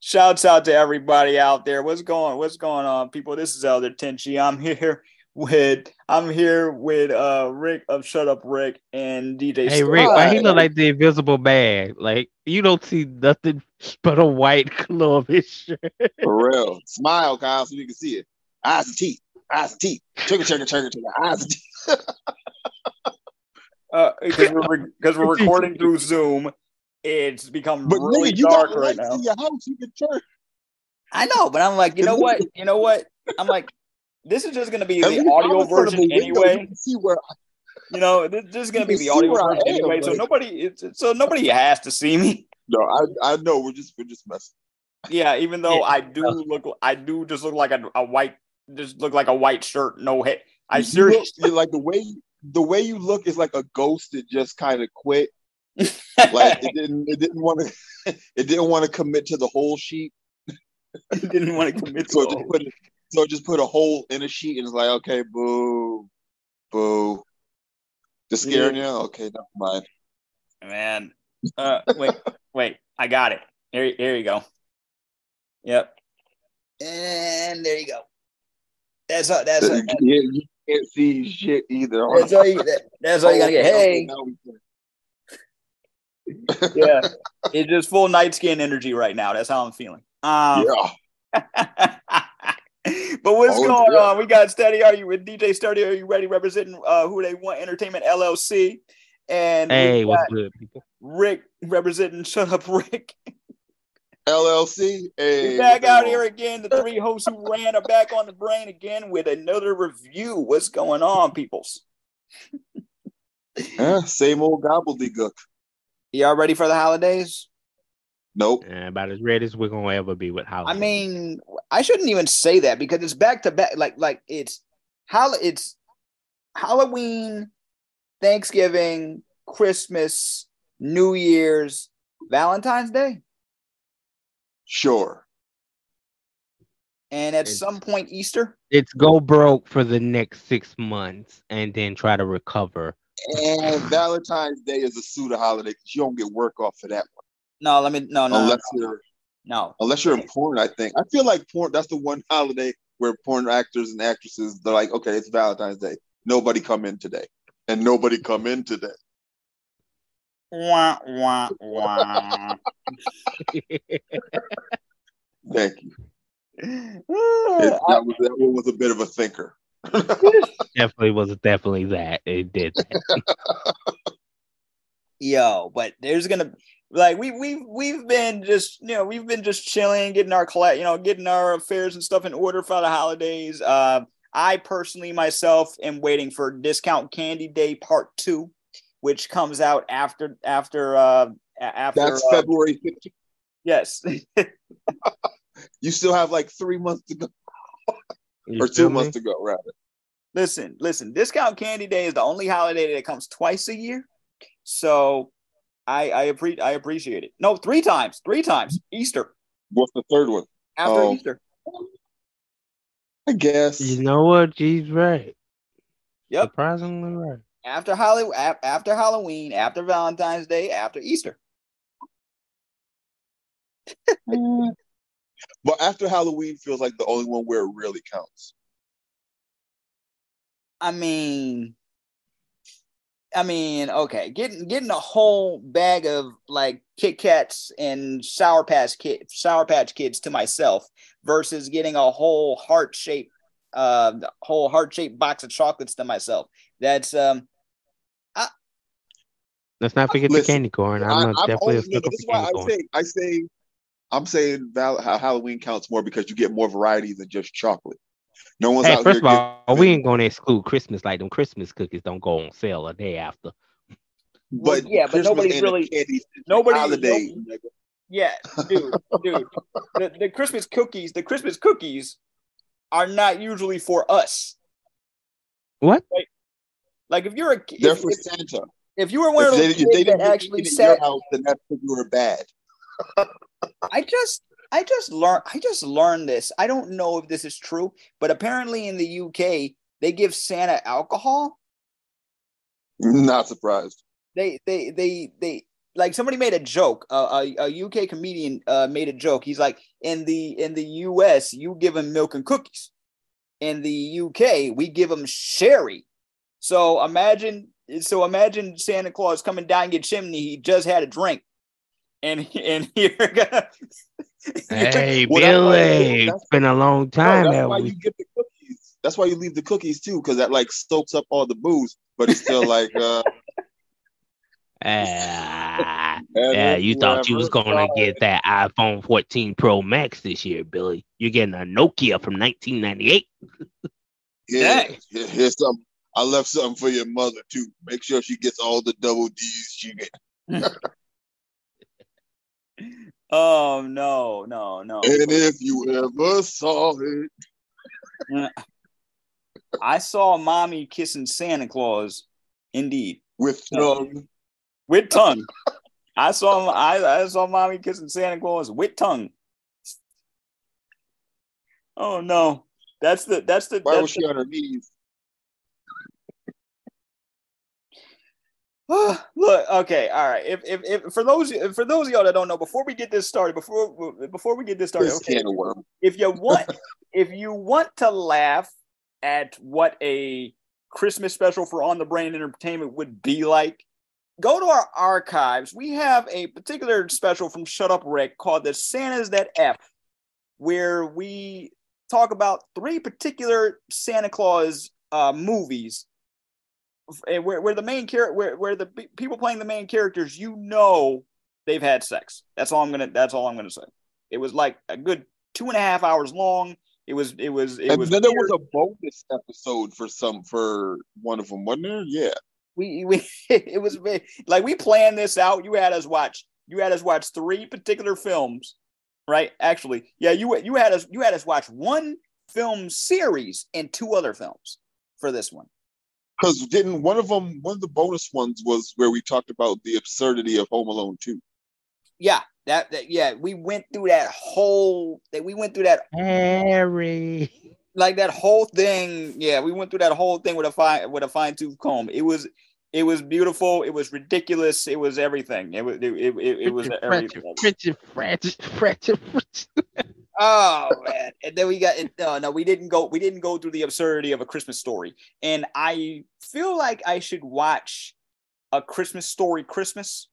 Shouts out to everybody out there. What's going What's going on, people? This is Elder Tenchi. I'm here with I'm here with uh Rick of Shut Up Rick and DJ. Hey Rick, why he look like the invisible man? Like you don't see nothing but a white color of his shirt. For real. Smile, Kyle, so you can see it. Eyes and teeth. Eyes and teeth. Trigger, trigger, trigger, trigger. Eyes and teeth. uh, we're because we're recording through Zoom it's become but really nigga, dark right now. Your house, you can. I know, but I'm like, you know what? You know what? I'm like, this is just gonna be the audio version anyway. You see where you know, this, this is gonna be the audio version anyway. Like, so nobody, it's, so nobody has to see me. No, I, I know we're just we're just messing. Yeah, even though yeah. I do look, I do just look like a, a white, just look like a white shirt, no head. I seriously like the way the way you look is like a ghost that just kind of quit like it didn't it didn't want to it didn't want to commit to the whole sheet. it didn't want to commit so to just put it, so just put a hole in a sheet and it's like, okay, boo, boo. Just scaring yeah. you? Okay, never mind. Man. Uh wait, wait, I got it. Here, here you go. Yep. And there you go. That's all that's all, yeah, you can't see shit either. That's all you that, that's all you gotta get. Hey yeah, it's just full night skin energy right now. That's how I'm feeling. Um, yeah. but what's oh, going yeah. on? We got Steady. Are you with DJ Steady? Are you ready? Representing uh, who they want Entertainment LLC. And hey, what's good, people? Rick representing Shut Up Rick. LLC. Hey, back out here again. The three hosts who ran are back on the brain again with another review. What's going on, peoples? yeah, same old gobbledygook. Y'all ready for the holidays? Nope. And about as ready as we're gonna ever be with holidays. I mean, I shouldn't even say that because it's back to back. Like, like it's how it's Halloween, Thanksgiving, Christmas, New Year's, Valentine's Day. Sure. And at it's, some point, Easter. It's go broke for the next six months and then try to recover and Valentine's Day is a pseudo holiday because you don't get work off for that one. No, let me no no. Unless no, you're no. Unless you're in porn, I think. I feel like porn. That's the one holiday where porn actors and actresses they're like, okay, it's Valentine's Day. Nobody come in today, and nobody come in today. Wah wah wah. Thank you. It, that, was, that one was a bit of a thinker. definitely was definitely that. It did. That. Yo, but there's gonna like we we we've been just you know we've been just chilling, getting our collect you know getting our affairs and stuff in order for the holidays. Uh, I personally myself am waiting for Discount Candy Day Part Two, which comes out after after uh after that's uh, February 15th. Yes. you still have like three months to go. You or two months ago, rather. Listen, listen. Discount Candy Day is the only holiday that comes twice a year, so I I, appre- I appreciate it. No, three times, three times. Easter. What's the third one? After um, Easter. I guess. You know what? He's right. Yep. Surprisingly right. After Halloween, after Halloween, after Valentine's Day, after Easter. But after Halloween feels like the only one where it really counts. I mean, I mean, okay, getting getting a whole bag of like Kit Kats and Sour Patch Kid Sour Patch Kids to myself versus getting a whole heart shaped uh whole heart shaped box of chocolates to myself. That's um I, Let's not forget listen, the candy corn. I'm, I, I'm definitely only, a this is why I say I say I'm saying val- Halloween counts more because you get more variety than just chocolate. No one's hey, out first of all, getting... we ain't going to exclude Christmas. Like them Christmas cookies don't go on sale a day after. But well, yeah, but nobody's really nobody. Holiday, no, yeah, dude, dude. The, the Christmas cookies, the Christmas cookies, are not usually for us. What? Like, like if you're a, they're if, for if, Santa. If you were one of those kids they that actually sat, house, then that's because you were bad. I just I just learned I just learned this. I don't know if this is true, but apparently in the UK they give Santa alcohol. Not surprised. They they they they like somebody made a joke. Uh, a, a UK comedian uh, made a joke. He's like, in the in the US, you give them milk and cookies. In the UK, we give them sherry. So imagine, so imagine Santa Claus coming down your chimney. He just had a drink, and and you're gonna. hey, well, Billy, it's been a long time. No, that's why we... you get the cookies. That's why you leave the cookies too, because that like soaks up all the booze, but it's still like. uh uh, yeah, you thought you was gonna get that iPhone 14 Pro Max this year, Billy. You're getting a Nokia from 1998. yeah, here's some. I left something for your mother too. Make sure she gets all the double D's she gets. Oh no, no, no! And if you ever saw it, I saw mommy kissing Santa Claus. Indeed, with tongue with tongue. I saw I, I saw mommy kissing Santa Claus with tongue. Oh no, that's the that's the. Why that's was she the, on her knees? Look, okay, all right. If, if if for those for those of y'all that don't know, before we get this started, before before we get this started, okay, if you want if you want to laugh at what a Christmas special for On the Brain Entertainment would be like, go to our archives. We have a particular special from Shut Up Rick called The Santas That F, where we talk about three particular Santa Claus uh, movies Eh, where, where the main character where, where the people playing the main characters you know they've had sex that's all i'm gonna that's all i'm gonna say it was like a good two and a half hours long it was it was it and was then there was a bonus episode for some for one of them wasn't there yeah we we it was like we planned this out. You had us watch. You had us watch three particular films, right? Actually, yeah. You you had us you had us watch one film series and two other films for this one. Because didn't one of them one of the bonus ones was where we talked about the absurdity of Home Alone two. Yeah, that, that yeah, we went through that whole that we went through that Harry like that whole thing. Yeah, we went through that whole thing with a fine with a fine tooth comb. It was it was beautiful. It was ridiculous. It was everything. It was it, it, it, it was everything. Oh man! And then we got no, no. We didn't go. We didn't go through the absurdity of a Christmas story. And I feel like I should watch a Christmas story. Christmas.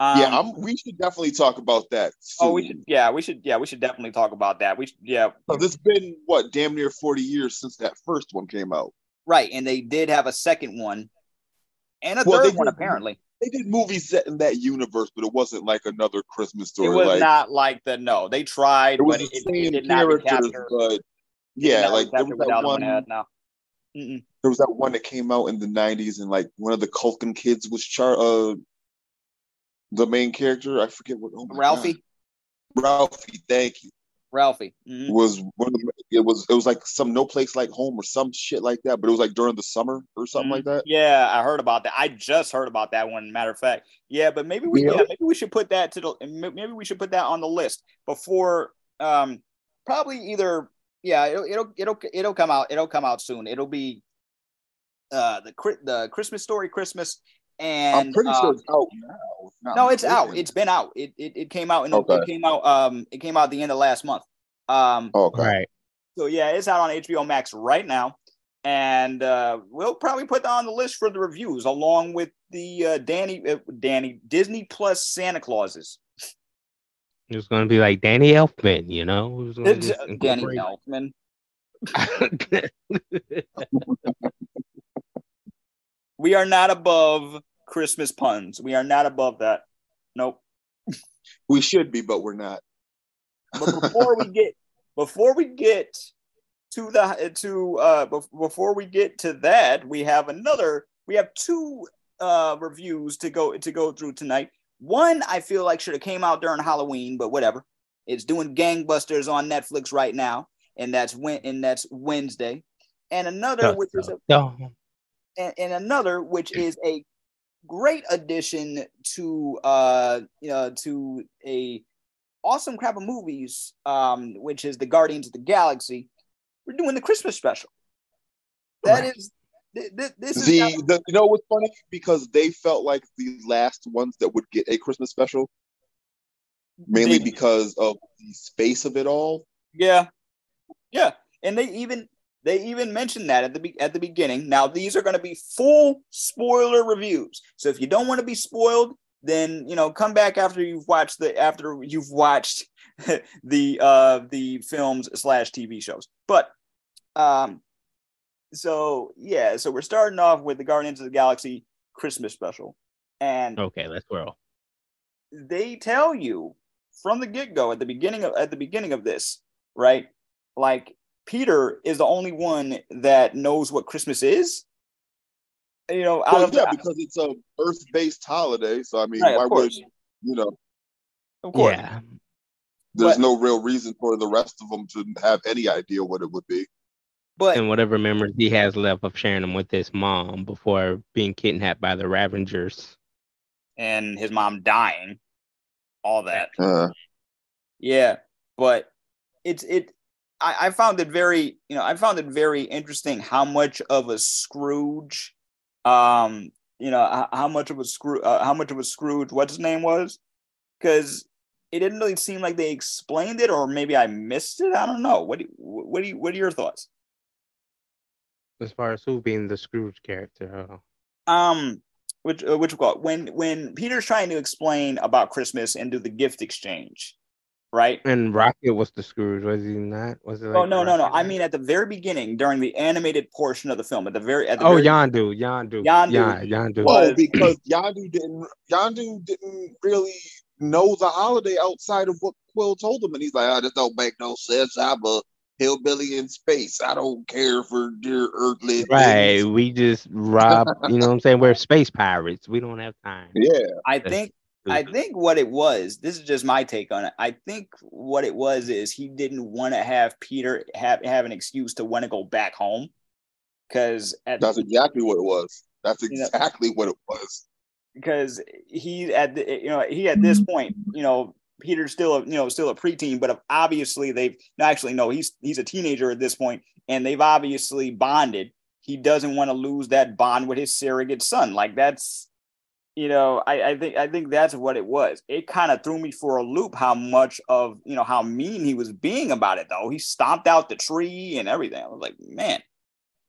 Um, yeah, I'm, we should definitely talk about that. Soon. Oh, we should. Yeah, we should. Yeah, we should definitely talk about that. We should, yeah. So this been what damn near 40 years since that first one came out. Right, and they did have a second one and a well, third one apparently. They did movies set in that universe, but it wasn't like another Christmas story. It was like, not like the no. They tried, it but it, it, did not capture. But yeah, like there was that one. no. There was that one that came out in the '90s, and like one of the Culkin kids was Char. Uh, the main character, I forget what. Oh Ralphie. God. Ralphie, thank you. Ralphie mm-hmm. was one of the, it was it was like some no place like home or some shit like that, but it was like during the summer or something mm-hmm. like that. Yeah, I heard about that. I just heard about that one. Matter of fact, yeah, but maybe we yeah. Yeah, maybe we should put that to the maybe we should put that on the list before um probably either yeah it'll it'll it'll it'll come out it'll come out soon. It'll be uh the the Christmas story Christmas and I'm pretty sure it's um, out now. no, it's out. It's been out. It, it, it came out and okay. it came out um it came out at the end of last month. Um okay. Right. So yeah, it's out on HBO Max right now. And uh, we'll probably put that on the list for the reviews along with the uh, Danny uh, Danny Disney Plus Santa Clauses. It's going to be like Danny Elfman, you know? It's Danny Elfman. we are not above Christmas puns. We are not above that. Nope. We should be, but we're not. but before we get before we get to the to uh before we get to that, we have another we have two uh reviews to go to go through tonight. One I feel like should have came out during Halloween, but whatever. It's doing gangbusters on Netflix right now, and that's when and that's Wednesday. And another which is a, and, and another which is a great addition to uh you know to a awesome crap of movies um which is the guardians of the galaxy we're doing the christmas special That right. is this, this is the, the you know what's funny because they felt like the last ones that would get a Christmas special, mainly because of the space of it all. Yeah, yeah, and they even they even mentioned that at the be- at the beginning. Now these are going to be full spoiler reviews, so if you don't want to be spoiled, then you know come back after you've watched the after you've watched the uh the films slash TV shows. But um so yeah, so we're starting off with the Guardians of the Galaxy Christmas special. And okay, let's roll. They tell you from the get-go at the beginning of at the beginning of this, right? Like Peter is the only one that knows what Christmas is. You know, out well, of yeah, the, because it's a Earth-based holiday. So I mean, right, why would you know? Of course. Yeah. There's but, no real reason for the rest of them to have any idea what it would be. But and whatever memories he has left of sharing them with his mom before being kidnapped by the Ravagers. And his mom dying. All that. Uh, yeah. But it's it I, I found it very, you know, I found it very interesting how much of a Scrooge um you know how, how much of a screw uh, how much of a Scrooge what's his name was because it didn't really seem like they explained it, or maybe I missed it. I don't know. What do you, what do you, what are your thoughts? As far as who being the Scrooge character, oh. um, which uh, which call when when Peter's trying to explain about Christmas and do the gift exchange, right? And Rocket was the Scrooge, was he not? Was it? Oh, like oh no, Rocket? no, no! I mean, at the very beginning, during the animated portion of the film, at the very at the oh very, Yondu, Yondu, Yondu, Yondu. Well, because Yondu didn't Yondu didn't really know the holiday outside of what Quill told him, and he's like, "Oh, this don't make no sense. I'm a hillbilly in space. I don't care for dear earthly." Right. Things. We just rob. you know what I'm saying? We're space pirates. We don't have time. Yeah. I think. I mm-hmm. think what it was. This is just my take on it. I think what it was is he didn't want to have Peter have have an excuse to want to go back home. Because that's exactly what it was. That's exactly you know, what it was because he at the, you know he at this point you know Peter's still a you know still a preteen, but obviously they've actually no he's he's a teenager at this point, and they've obviously bonded. He doesn't want to lose that bond with his surrogate son. Like that's you know I, I think I think that's what it was. It kind of threw me for a loop how much of you know how mean he was being about it though. He stomped out the tree and everything. I was like, man,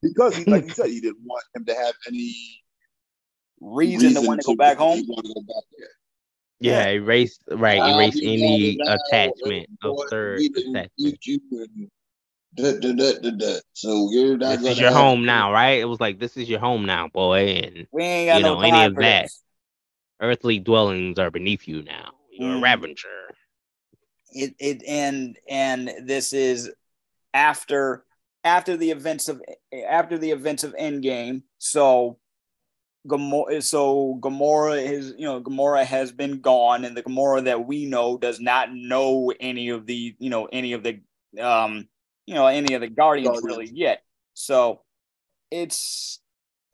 because he, like you said, he didn't want him to have any reason, reason to want to go back home. Go back yeah, yeah, erase right, uh, erase any attachment of third attachment. So you're not this is your home now, right? It was like this is your home now, boy, and we ain't got you know no any of that. This. Earthly dwellings are beneath you now. You're mm. a Ravager. It it and and this is after after the events of after the events of Endgame. So Gamora, so Gamora is, you know, Gamora has been gone, and the Gamora that we know does not know any of the, you know, any of the, um, you know, any of the Guardians, Guardians. really yet. So it's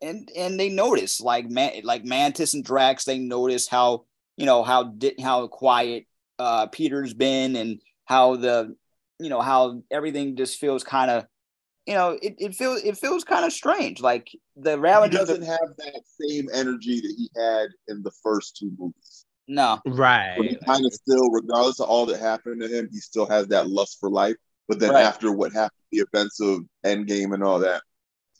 and and they notice like man, like Mantis and Drax, they notice how you know how di- how quiet uh Peter's been, and how the, you know, how everything just feels kind of you know, it, it feels it feels kind of strange. Like the Ravager doesn't the, have that same energy that he had in the first two movies. No, right. he kind of still, regardless of all that happened to him, he still has that lust for life. But then right. after what happened, the events of Endgame and all that,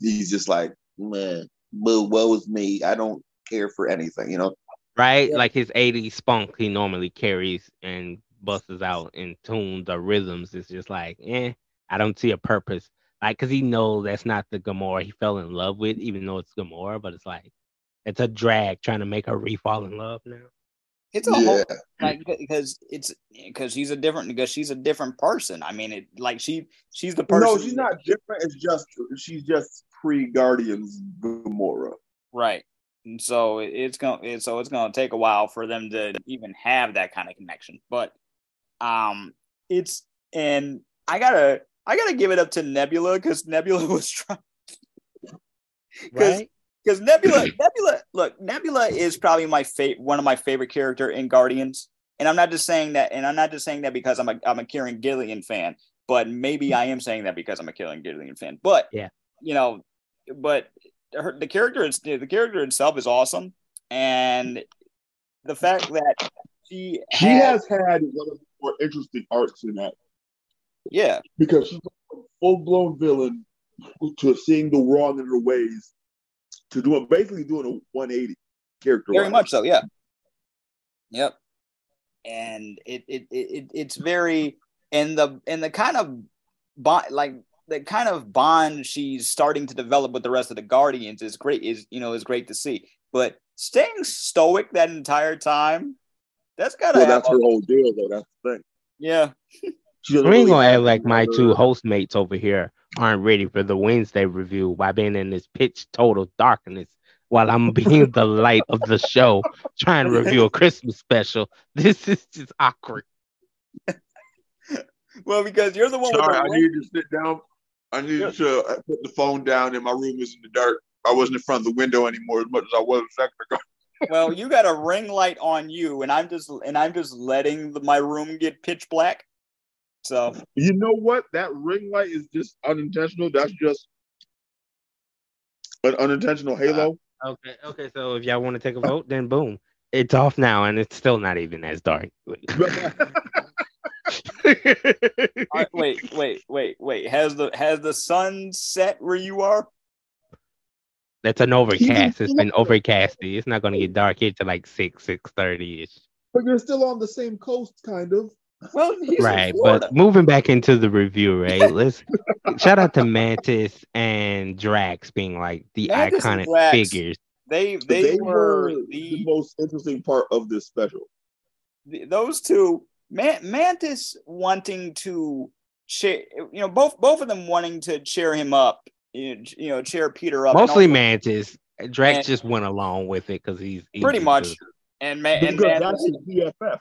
he's just like, man, but what was me? I don't care for anything, you know. Right, yeah. like his '80s spunk he normally carries and busts out in tunes or rhythms. It's just like, eh, I don't see a purpose like because he knows that's not the Gamora he fell in love with, even though it's Gamora, but it's like it's a drag trying to make her re-fall in love now. It's a yeah. whole like because it's because she's a different because she's a different person. I mean, it like she she's the person. No, she's not different. It's just she's just pre Guardians Gamora. Right. And so it's gonna so it's gonna take a while for them to even have that kind of connection. But um, it's and I gotta I gotta give it up to Nebula because Nebula was trying. Right. Because Nebula, Nebula, look, Nebula is probably my favorite, one of my favorite character in Guardians, and I'm not just saying that, and I'm not just saying that because I'm a I'm a Karen Gillan fan, but maybe I am saying that because I'm a Karen Gillan fan. But yeah, you know, but her, the character the character itself is awesome, and the fact that she she has had one of the more interesting arcs in that. Yeah, because she's a full blown villain to seeing the wrong in her ways to doing basically doing a 180 character. Very much so, yeah. Yep. And it it, it it's very and the and the kind of bond like the kind of bond she's starting to develop with the rest of the Guardians is great is you know is great to see. But staying stoic that entire time, that's gotta well, that's her whole deal though. That's the thing. Yeah. we ain't gonna act like my two host mates over here aren't ready for the Wednesday review by being in this pitch total darkness while I'm being the light of the show trying to review a Christmas special. This is just awkward. well, because you're the one. Sorry, I need to sit down. I need yeah. to uh, put the phone down, and my room is in the dark. I wasn't in front of the window anymore as much as I was a second ago. well, you got a ring light on you, and I'm just and I'm just letting the, my room get pitch black. So you know what? That ring light is just unintentional. That's just an unintentional halo. Uh, okay, okay. So if y'all want to take a vote, then boom, it's off now, and it's still not even as dark. right, wait, wait, wait, wait. Has the has the sun set where you are? That's an overcast. It's been overcasty. It's not going to get dark here till like six, six thirty ish. But you're still on the same coast, kind of. Well, right, but moving back into the review, right? Let's shout out to Mantis and Drax being like the Mantis iconic figures. They they, they were, the, the, most interesting part of this special. The, those two, Man, Mantis wanting to cheer, you know, both both of them wanting to cheer him up, you know, cheer Peter up. Mostly Mantis. Drax and, just went along with it because he's pretty much. To, and, man, and Mantis, that's his BFF.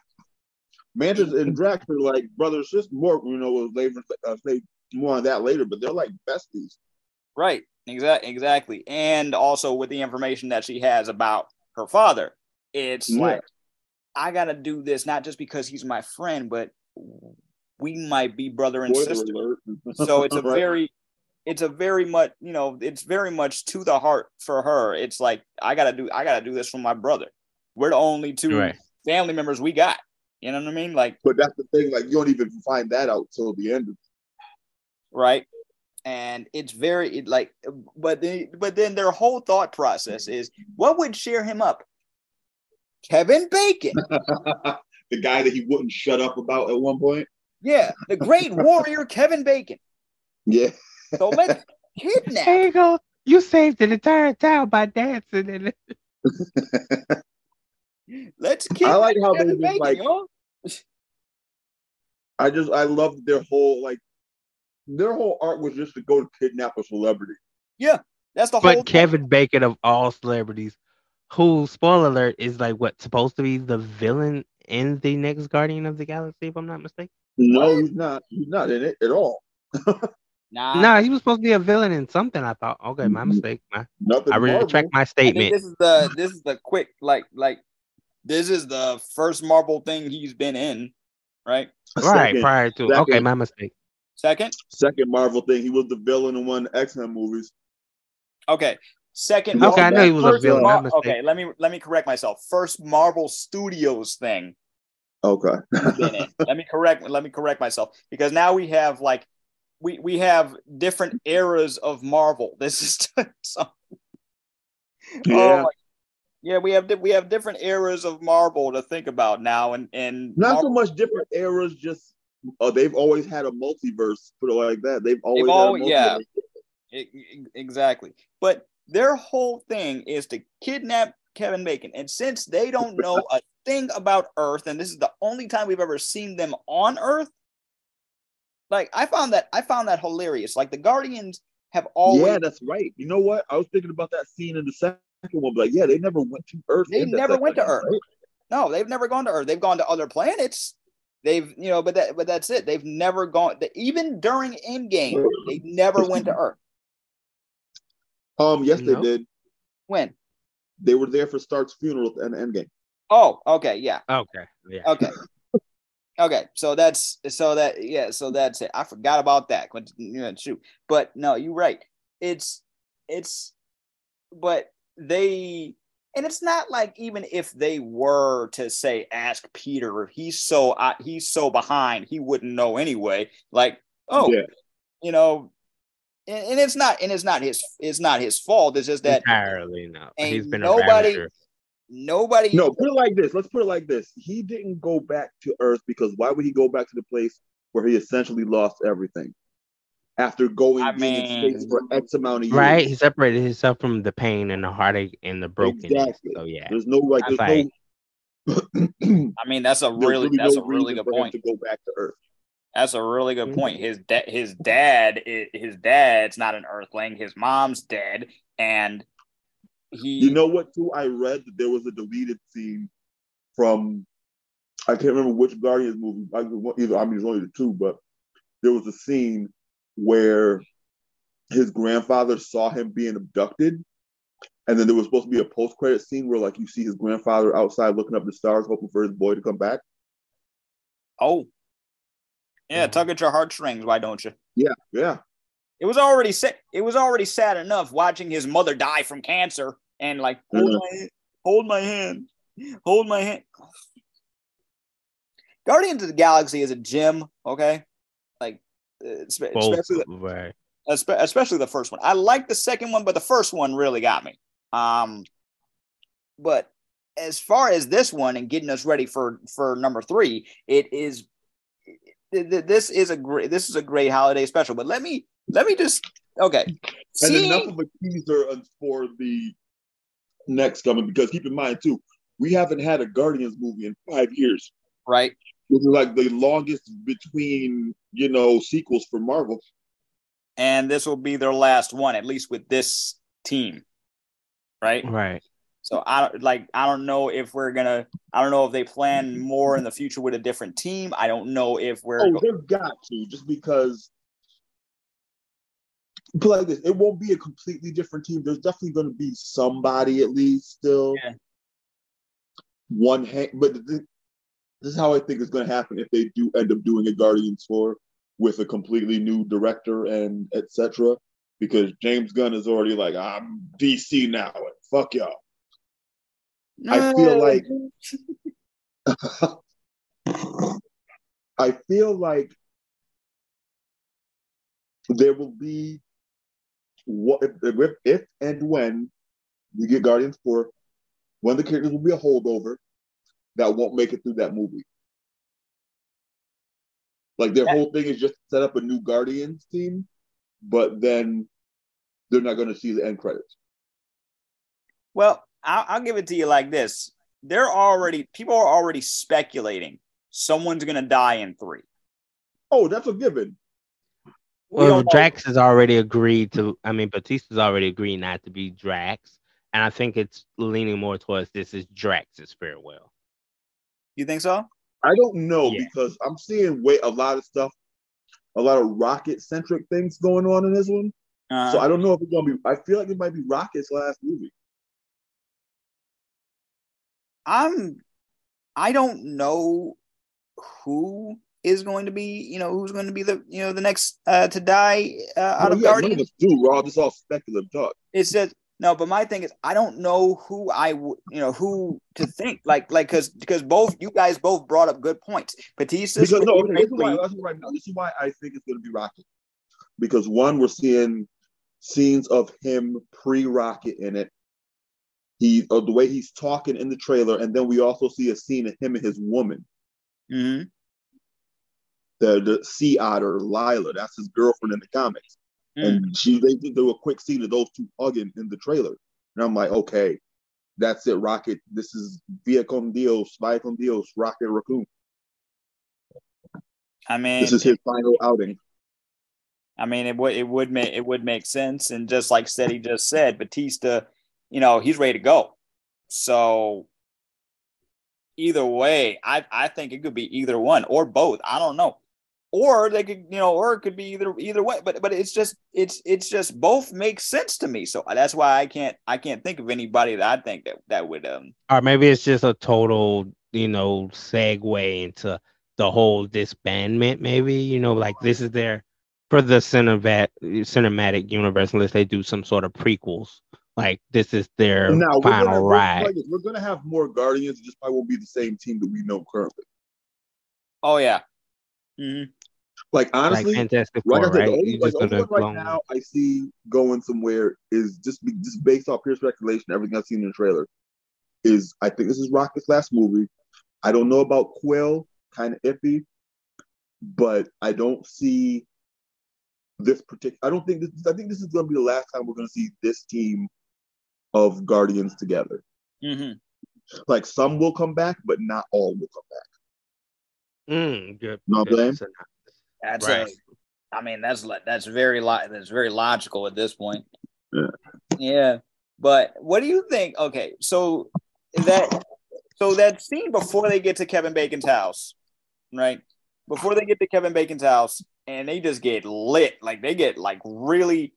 Mantis and Drax are like brothers, just more, you know, we'll later, uh, say more on that later, but they're like besties. Right. Exactly. Exactly. And also with the information that she has about her father, it's yeah. like, I got to do this not just because he's my friend, but we might be brother and Spoiler sister. so it's a right. very, it's a very much, you know, it's very much to the heart for her. It's like, I got to do, I got to do this for my brother. We're the only two right. family members we got. You know what I mean? Like, but that's the thing. Like, you don't even find that out till the end. Right. And it's very it, like, but the, but then their whole thought process is, what would cheer him up? Kevin Bacon, the guy that he wouldn't shut up about at one point. Yeah, the great warrior Kevin Bacon. Yeah. So let's kidnap. There you go. You saved the entire town by dancing in it. Let's keep. I like how they just like. I just I love their whole like their whole art was just to go to kidnap a celebrity. Yeah, that's the but whole. But Kevin thing. Bacon of all celebrities, who spoiler alert is like what supposed to be the villain in the next Guardian of the Galaxy, if I'm not mistaken. No, what? he's not. He's not in it at all. Nah. nah, he was supposed to be a villain in something. I thought, okay, my mm-hmm. mistake. My, Nothing I retract my statement. This is the this is the quick like like this is the first Marvel thing he's been in, right? Right, second, prior to second, okay, my mistake. Second, second Marvel thing. He was the villain in one X Men movies. Okay, second. Okay, I know he was a villain. Mar- okay, let me let me correct myself. First Marvel Studios thing. Okay. let me correct. Let me correct myself because now we have like we we have different eras of Marvel. This is so. Yeah. Oh yeah, we have we have different eras of Marvel to think about now, and and not Marvel, so much different eras. Just uh, they've always had a multiverse. Put it like that. They've always, they've always yeah, it, exactly. But their whole thing is to kidnap Kevin Bacon, and since they don't know a thing about Earth, and this is the only time we've ever seen them on Earth, like I found that I found that hilarious. Like the Guardians have always yeah, that's right. You know what? I was thinking about that scene in the second one, but like, yeah, they never went to Earth. They never went to Earth. Right? No, they've never gone to Earth. They've gone to other planets. They've, you know, but that, but that's it. They've never gone. Even during Endgame, they never went to Earth. Um, yes, no. they did. When? They were there for Stark's funeral at and Endgame. Oh, okay, yeah. Okay, yeah. Okay. Okay, so that's so that yeah, so that's it. I forgot about that. You know, shoot, but no, you're right. It's it's but they and it's not like even if they were to say ask Peter, if he's so uh, he's so behind, he wouldn't know anyway. Like, oh, yeah. you know, and, and, it's not and it's not his it's not his fault. It's just that entirely no. He's been nobody. Nobody. No, put it like this. Let's put it like this. He didn't go back to Earth because why would he go back to the place where he essentially lost everything? After going I mean, in space for X amount of years. Right, he separated himself from the pain and the heartache and the brokenness. Exactly. So yeah, there's no like, there's like, no. I mean, that's a really, really that's no a really good point to go back to Earth. That's a really good mm-hmm. point. His dad, his dad, his dad's not an Earthling. His mom's dead, and he. You know what? Too, I read that there was a deleted scene from I can't remember which Guardians movie. I, either I mean, it's only the two, but there was a scene where his grandfather saw him being abducted. And then there was supposed to be a post credit scene where like you see his grandfather outside looking up the stars, hoping for his boy to come back. Oh. Yeah, tug at your heartstrings, why don't you? Yeah, yeah. It was already sad. It was already sad enough watching his mother die from cancer and like hold my hand, hold my hand, hold my hand. Guardians of the Galaxy is a gem, okay? Like especially the, right. especially the first one. I like the second one, but the first one really got me. Um, but as far as this one and getting us ready for for number three, it is this is a great this is a great holiday special. But let me let me just okay. And Seeing, enough of a teaser for the next coming because keep in mind too, we haven't had a Guardians movie in five years. Right. It was like the longest between, you know, sequels for Marvel. And this will be their last one, at least with this team. Right? Right. So I don't like I don't know if we're gonna I don't know if they plan more in the future with a different team. I don't know if we're Oh, they've got to just because but like this, it won't be a completely different team. There's definitely gonna be somebody at least still. Yeah. One hand but the, this is how I think it's going to happen if they do end up doing a Guardians 4 with a completely new director and etc. Because James Gunn is already like, I'm DC now. and Fuck y'all. I feel like I feel like there will be what if, if and when we get Guardians 4, when the characters will be a holdover, that won't make it through that movie. Like their whole thing is just set up a new Guardians team, but then they're not going to see the end credits. Well, I'll, I'll give it to you like this: they're already people are already speculating someone's going to die in three. Oh, that's a given. Well, Drax has already agreed to. I mean, Bautista's already agreed not to be Drax, and I think it's leaning more towards this is Drax's farewell. You think so? I don't know yeah. because I'm seeing way a lot of stuff, a lot of rocket centric things going on in this one. Uh, so I don't know if it's gonna be. I feel like it might be Rocket's last movie. I'm. I don't know who is going to be. You know who's going to be the you know the next uh, to die uh, out well, of yeah, Guardians. None of us do. We're all just all speculative talk. It's just no, but my thing is, I don't know who I would, you know, who to think like, like, because because both you guys both brought up good points. Bautista. Because no, okay, this is why, right now. This is why I think it's going to be Rocket, because one, we're seeing scenes of him pre-Rocket in it. He, uh, the way he's talking in the trailer, and then we also see a scene of him and his woman. Mm-hmm. The the sea otter Lylla, that's his girlfriend in the comics. Mm. And she they do a quick scene of those two hugging in the trailer. And I'm like, okay, that's it, Rocket. This is Via con Dios, Via con Dios, Rocket Raccoon. I mean, this is his final outing. I mean, it would it would make it would make sense, and just like Steady just said, Bautista, you know, he's ready to go. So either way, I I think it could be either one or both. I don't know or they could you know or it could be either either way but but it's just it's it's just both make sense to me so that's why i can't i can't think of anybody that i think that that would um or maybe it's just a total you know segue into the whole disbandment maybe you know like this is their for the cinematic cinematic universe unless they do some sort of prequels Like this is their now, final we're gonna, ride. We're, we're gonna have more Guardians. It just probably won't be the same team that we know currently. Oh yeah. Mm-hmm. Like honestly, like, Fantastic Four, like I said, right? only, like, only one right now I see going somewhere is just just based off pure speculation. Everything I've seen in the trailer is I think this is Rocket's last movie. I don't know about Quill, kind of iffy, but I don't see this particular. I don't think this. I think this is going to be the last time we're going to see this team of Guardians together. Mm-hmm. Like some will come back, but not all will come back. Mm, good. Not good. That's right. A, I mean, that's that's very lo- that's very logical at this point. Yeah. Yeah. But what do you think? Okay, so that so that scene before they get to Kevin Bacon's house, right? Before they get to Kevin Bacon's house, and they just get lit, like they get like really,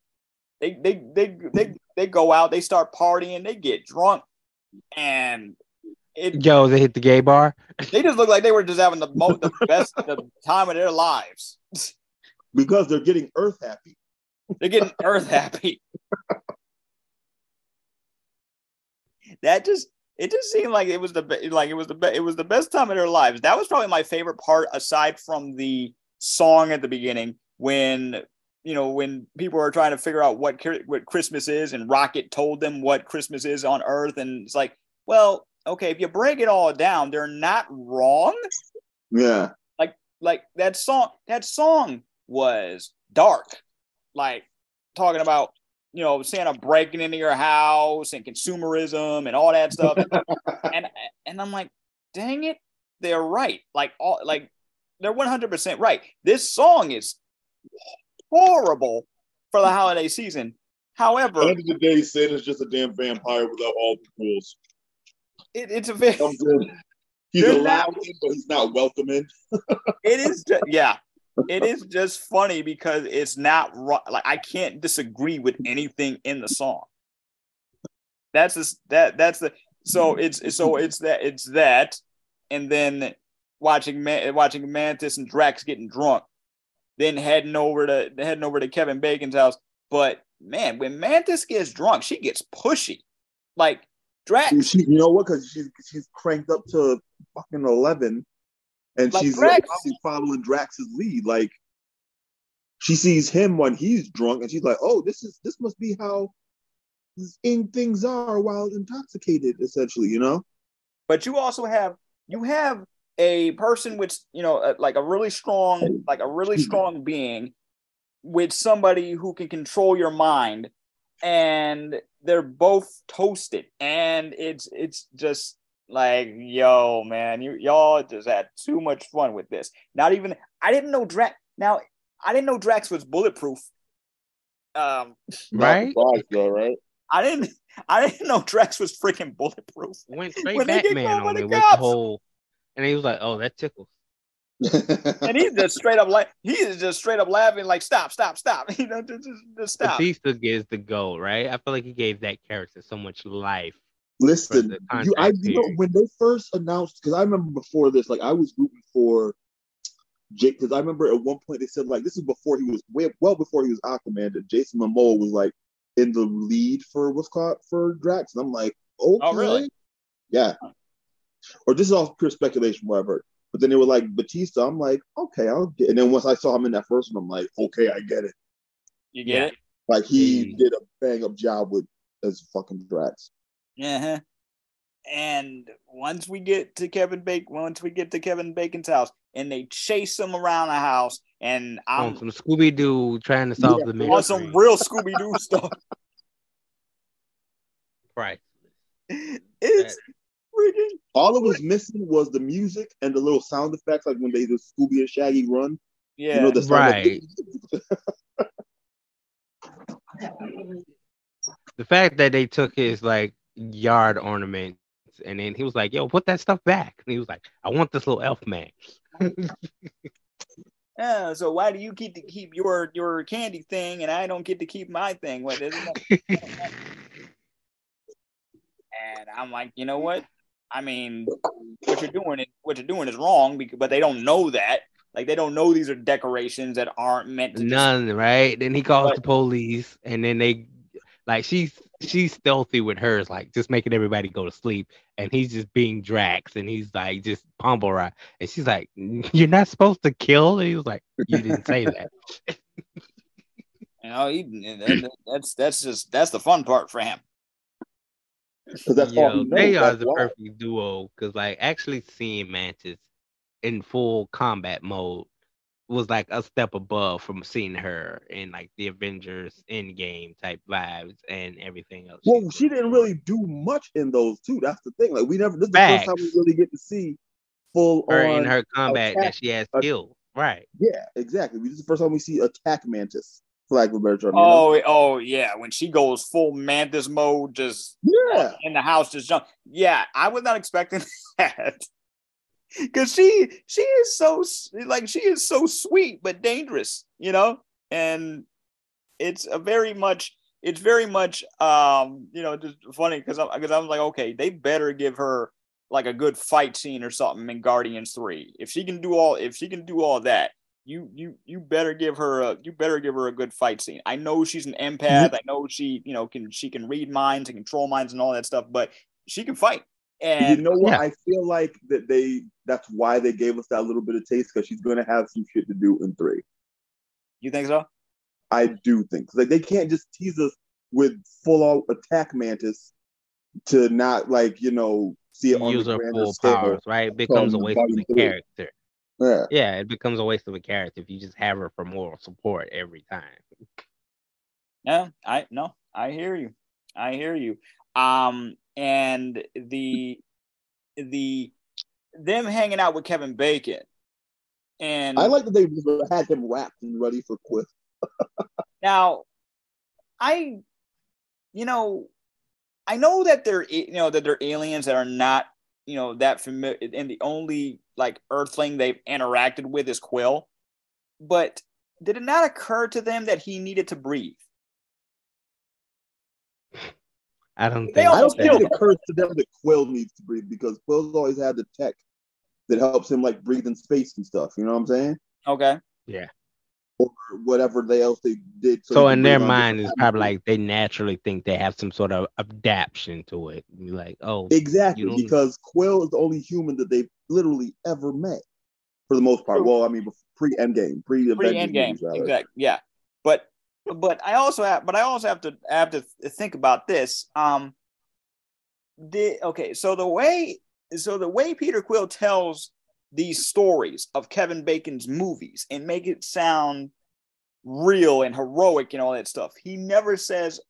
they they they they they go out, they start partying, they get drunk, and it, Yo, they hit the gay bar. They just look like they were just having the most the best the time of their lives. Because they're getting earth happy. They're getting earth happy. that just it just seemed like it was the like it was the be- it was the best time of their lives. That was probably my favorite part, aside from the song at the beginning when you know when people are trying to figure out what what Christmas is, and Rocket told them what Christmas is on Earth, and it's like, well, okay, if you break it all down, they're not wrong. Yeah. Like like that song that song was dark. Like talking about, you know, Santa breaking into your house and consumerism and all that stuff. and and I'm like, dang it, they're right. Like all like they're 100% right. This song is horrible for the holiday season. However, at the end of the day, Santa's just a damn vampire without all the rules. It, it's a very. He's allowed in, but he's not welcoming. it is, just, yeah. It is just funny because it's not like I can't disagree with anything in the song. That's just, that. That's the so it's so it's that it's that, and then watching Man, watching Mantis and Drax getting drunk, then heading over to heading over to Kevin Bacon's house. But man, when Mantis gets drunk, she gets pushy. Like Drax. She, you know what? Because she's she's cranked up to fucking eleven, and like she's Drax. probably following Drax's lead. Like she sees him when he's drunk, and she's like, "Oh, this is this must be how in things are while intoxicated." Essentially, you know. But you also have you have a person with you know a, like a really strong like a really strong being with somebody who can control your mind and they're both toasted and it's it's just like yo man you y'all just had too much fun with this. Not even i didn't know drax now i didn't know drax was bulletproof. Um right? Though, right? I didn't i didn't know drax was freaking bulletproof. Went straight batman on it with the whole and he was like oh that tickles and he's just straight up like he is just straight up laughing like stop stop stop. You know just, just, just stop. Bautista gives the goal right? I feel like he gave that character so much life listen you, I, you know when they first announced because I remember before this like I was rooting for Jake because I remember at one point they said like this is before he was way well before he was Aquaman that Jason Momoa was like in the lead for what's called for Drax. And I'm like okay oh really? yeah. Or this is all pure speculation whatever but then they were like Bautista. I'm like, okay, I'll get. And then once I saw him in that first one, I'm like, okay, I get it. You get yeah. it. Like he did a bang up job with as fucking Drax. Yeah. Uh-huh. And once we get to Kevin Bacon, once we get to Kevin Bacon's house, and they chase him around the house, and I'm on some Scooby Doo trying to solve yeah, the mystery. On some real Scooby Doo stuff. Right. It's freaking. All it was missing was the music and the little sound effects, like when they do Scooby and Shaggy run. Yeah, you know, the right. the fact that they took his like yard ornaments and then he was like, "Yo, put that stuff back." And he was like, "I want this little elf man." yeah. So why do you keep to keep your your candy thing and I don't get to keep my thing? What is it? and I'm like, you know what? I mean, what you're doing, is what you're doing is wrong, because, but they don't know that. Like they don't know these are decorations that aren't meant to. None, just... right? Then he calls but, the police, and then they, like, she's she's stealthy with hers, like just making everybody go to sleep, and he's just being Drax, and he's like just pummel right, and she's like, "You're not supposed to kill," and he was like, "You didn't say that." you know, he, that's that's just that's the fun part for him. Because that's Yo, all they are the why. perfect duo. Because like actually seeing Mantis in full combat mode was like a step above from seeing her in like the Avengers Endgame type vibes and everything else. Well, she didn't really do much in those two. That's the thing. Like we never. This is Facts. the first time we really get to see full her in her combat attack. that she has skill. Right. Yeah, exactly. This is the first time we see attack Mantis. Flag for Bertrand. Oh, know? oh yeah. When she goes full Mantis mode, just yeah, in the house, just jump. Yeah, I was not expecting that because she she is so like she is so sweet but dangerous, you know, and it's a very much it's very much um you know just funny because I'm because I'm like okay they better give her like a good fight scene or something in Guardians three if she can do all if she can do all that you you you better give her a you better give her a good fight scene. I know she's an empath. Mm-hmm. I know she you know can she can read minds and control minds and all that stuff, but she can fight. And you know what? Yeah. I feel like that they that's why they gave us that little bit of taste because she's going to have some shit to do in three. You think so? I do think like they can't just tease us with full out attack mantis to not like you know see it Use on the full powers, right? It becomes a waste of the character. Yeah. Yeah, it becomes a waste of a character if you just have her for moral support every time. Yeah, I no, I hear you. I hear you. Um, and the the them hanging out with Kevin Bacon. And I like that they had him wrapped and ready for Quill. now, I, you know, I know that they're you know that they're aliens that are not you know that familiar, and the only like Earthling they've interacted with is Quill. But did it not occur to them that he needed to breathe? I don't think. I don't think it occurs to them that Quill needs to breathe because Quill's always had the tech that helps him like breathe in space and stuff. You know what I'm saying? Okay. Yeah. Or whatever they else they did. So, so in their mind, it's probably like they naturally think they have some sort of adaptation to it. You're like, oh, exactly, because Quill is the only human that they've literally ever met, for the most part. Well, I mean, pre Endgame, pre pre Endgame, exactly. Yeah, but but I also have, but I also have to have to think about this. Um, the okay, so the way, so the way Peter Quill tells these stories of Kevin Bacon's movies and make it sound real and heroic and all that stuff. He never says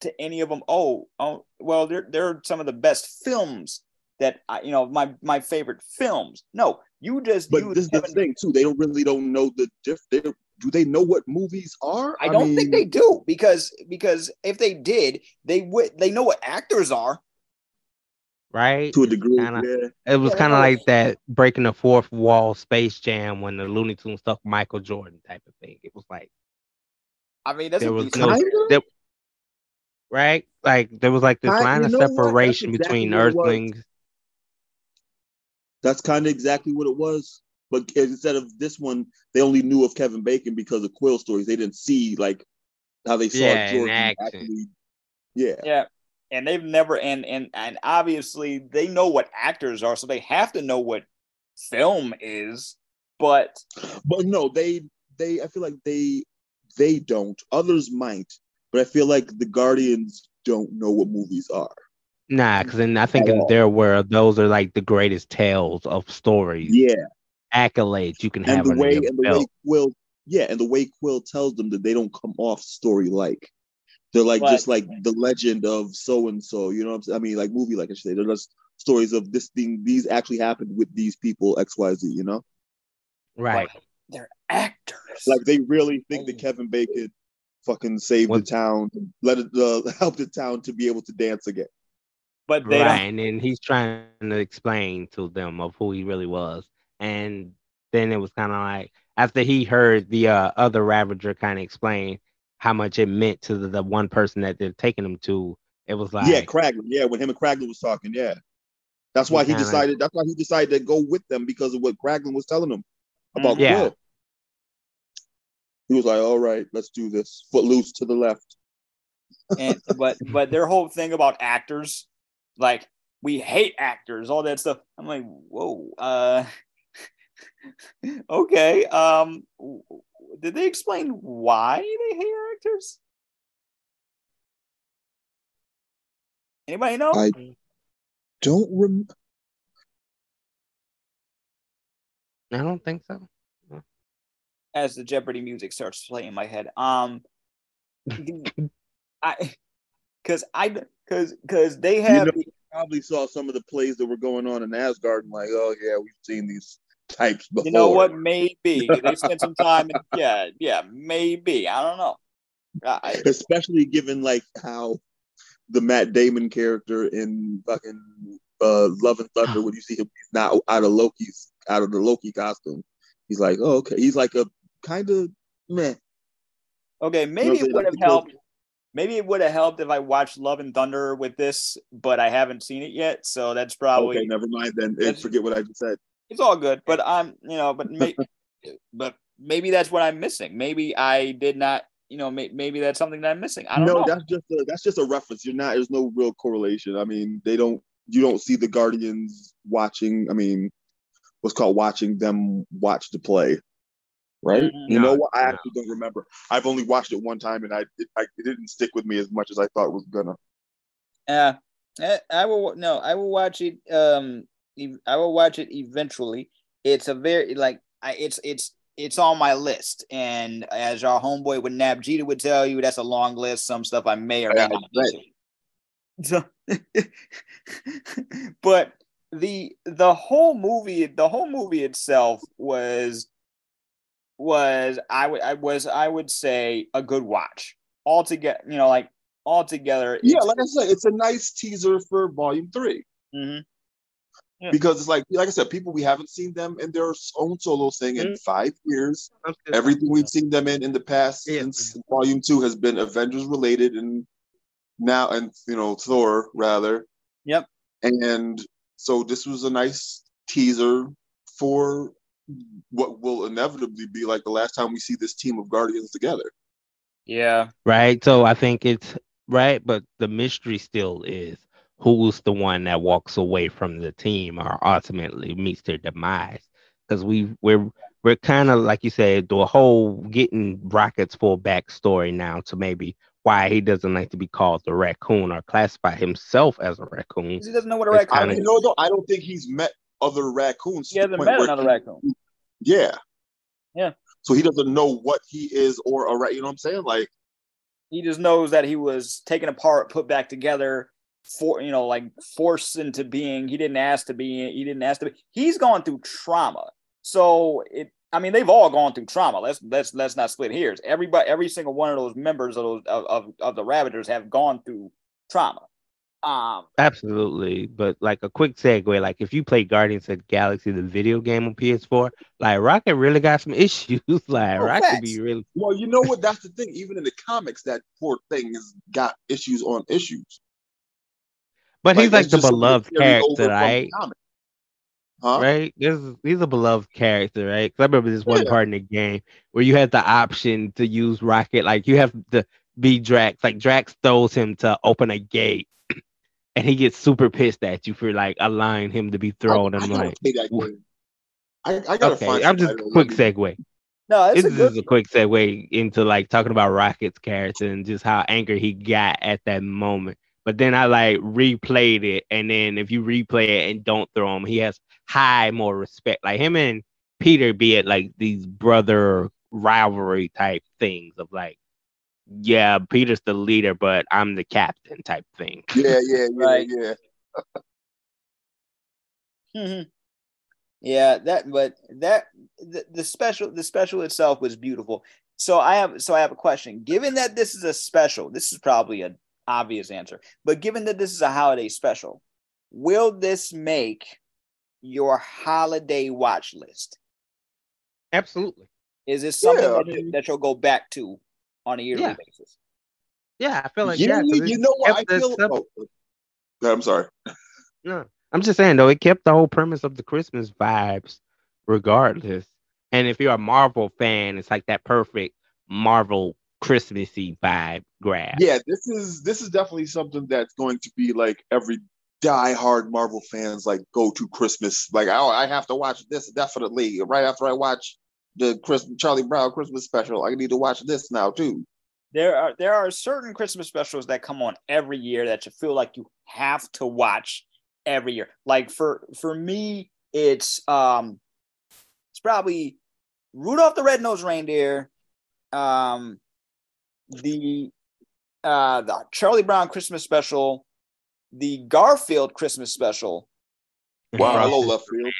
to any of them, "Oh, oh, well, they're they're some of the best films that I, you know, my my favorite films." No, you just. But this is the thing too. They don't really don't know the diff. They don't, do they know what movies are? I, I don't mean... think they do because because if they did, they would they know what actors are. Right. To a degree. Kinda, yeah. It was kind of like that breaking the fourth wall Space Jam when the Looney Tunes stuck Michael Jordan type of thing. It was like I mean that's there was no there, right? Like there was like this I, line of separation exactly between Earthlings. That's kind of exactly what it was. But instead of this one, they only knew of Kevin Bacon because of Quill stories. They didn't see like how they saw yeah, Jordan actually. Yeah. Yeah. And they've never and and and obviously they know what actors are, so they have to know what film is. But but no, they they I feel like they they don't. Others might, but I feel like the Guardians don't know what movies are. Nah, because then I think in their world, those are like the greatest tales of stories. Yeah, accolades you can and have. The way, and the way Quill, yeah, and the way Quill tells them that they don't come off story like. They're like but, just like the legend of so and so. You know what I'm saying? I mean, like movie, like I should say, they're just stories of this thing. These actually happened with these people, X, Y, Z. You know, right? Like, they're actors. Like they really think that Kevin Bacon fucking saved what? the town, let it uh, help the town to be able to dance again. But they right, don't... and then he's trying to explain to them of who he really was and then it was kind of like after he heard the uh, other Ravager kind of explain how much it meant to the, the, one person that they're taking him to, it was like yeah, Kraglin. Yeah, when him and Kraglin was talking, yeah, that's why he, he decided. That's why he decided to go with them because of what Kraglin was telling him about yeah. Quill. He was like, "All right, let's do this. Footloose to the left." and but but their whole thing about actors, like we hate actors, all that stuff. I'm like, whoa, uh, okay. Um, did they explain why they hate actors? Anybody know? I don't remember. I don't think so. As the Jeopardy music starts playing in my head, um, I, because I, because because they have you know, probably saw some of the plays that were going on in Asgard and like, oh yeah, we've seen these types before. You know what? Maybe they spent some time. In, yeah, yeah, maybe. I don't know. I, Especially given like how the Matt Damon character in fucking uh, Love and Thunder, when you see him not out of Loki's out of the Loki costume, he's like, oh, okay, he's like a kind of man. Okay, maybe it would have helped. Maybe it would have helped if I watched Love and Thunder with this, but I haven't seen it yet, so that's probably okay. Never mind then. Forget what I just said. It's all good, but I'm, you know, but maybe, but maybe that's what I'm missing. Maybe I did not you know, may, maybe that's something that I'm missing. I don't no, know. that's just a, that's just a reference. You're not. There's no real correlation. I mean, they don't. You don't see the Guardians watching. I mean, what's called watching them watch the play, right? Mm-hmm. You know what? I actually don't remember. I've only watched it one time, and I it, I, it didn't stick with me as much as I thought it was gonna. Yeah, uh, I will. No, I will watch it. Um, I will watch it eventually. It's a very like I. It's it's it's on my list. And as our homeboy with Nab Jeter would tell you, that's a long list. Some stuff I may or may not so, but the the whole movie, the whole movie itself was was I would I was I would say a good watch. Altogether, you know, like altogether. Yeah, like I said, it's a nice teaser for volume 3 mm-hmm. Yeah. Because it's like, like I said, people we haven't seen them in their own solo thing in mm-hmm. five years. Everything we've seen them in in the past yeah. since Volume Two has been Avengers related, and now and you know Thor rather. Yep. And so this was a nice teaser for what will inevitably be like the last time we see this team of Guardians together. Yeah. Right. So I think it's right, but the mystery still is who's the one that walks away from the team or ultimately meets their demise. Because we we're we're kind of like you said, the whole getting Rocket's full backstory now to maybe why he doesn't like to be called the raccoon or classify himself as a raccoon. He doesn't know what a raccoon kinda, is. You know, though, I don't think he's met other raccoons. He hasn't met another raccoon. Yeah. Yeah. So he doesn't know what he is or a rat. You know what I'm saying? Like he just knows that he was taken apart, put back together, for you know like forced into being he didn't ask to be he didn't ask to be he's gone through trauma. So it i mean they've all gone through trauma. Let's let's let's not split hairs. Everybody every single one of those members of those of, of, of the ravagers have gone through trauma. Um absolutely. But like a quick segue like if you play guardians of galaxy the video game on ps4 like rocket really got some issues. Like oh, rocket facts. be really well you know what? That's the thing. Even in the comics that poor thing has got issues on issues but like, he's like the beloved character, right? Huh? Right? This is, he's a beloved character, right? Because I remember this one yeah. part in the game where you had the option to use Rocket, like you have to be Drax. Like Drax throws him to open a gate, and he gets super pissed at you for like allowing him to be thrown. I, I'm like, I, I gotta find. okay, I'm just quick segue. No, this is good... a quick segue into like talking about Rocket's character and just how angry he got at that moment. But then I like replayed it, and then if you replay it and don't throw him, he has high more respect. Like him and Peter be it like these brother rivalry type things of like, yeah, Peter's the leader, but I'm the captain type thing. Yeah, yeah, yeah, right. yeah. mm-hmm. Yeah, that but that the, the special the special itself was beautiful. So I have so I have a question. Given that this is a special, this is probably a obvious answer. But given that this is a holiday special, will this make your holiday watch list? Absolutely. Is this something yeah, that, you, that you'll go back to on a yearly yeah. basis? Yeah, I feel like yeah. yeah you know what? I feel. oh, I'm sorry. No, I'm just saying though, it kept the whole premise of the Christmas vibes, regardless. And if you're a Marvel fan, it's like that perfect Marvel Christmassy vibe grab. Yeah, this is this is definitely something that's going to be like every die-hard Marvel fans like go to Christmas. Like, oh, I have to watch this definitely right after I watch the Chris Charlie Brown Christmas special. I need to watch this now too. There are there are certain Christmas specials that come on every year that you feel like you have to watch every year. Like for for me, it's um it's probably Rudolph the Red-Nosed Reindeer, um the uh the Charlie Brown Christmas special, the Garfield Christmas special. Wow, hello left field.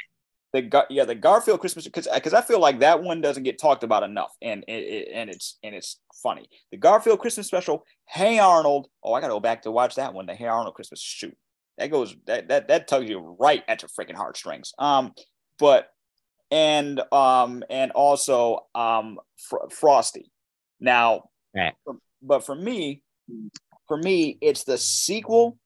The yeah, the Garfield Christmas because because I feel like that one doesn't get talked about enough, and it, and it's and it's funny. The Garfield Christmas special. Hey Arnold. Oh, I gotta go back to watch that one. The Hey Arnold Christmas shoot. That goes that that that tugs you right at your freaking heartstrings. Um, but and um and also um Fr- Frosty. Now, yeah. but for me, for me, it's the sequel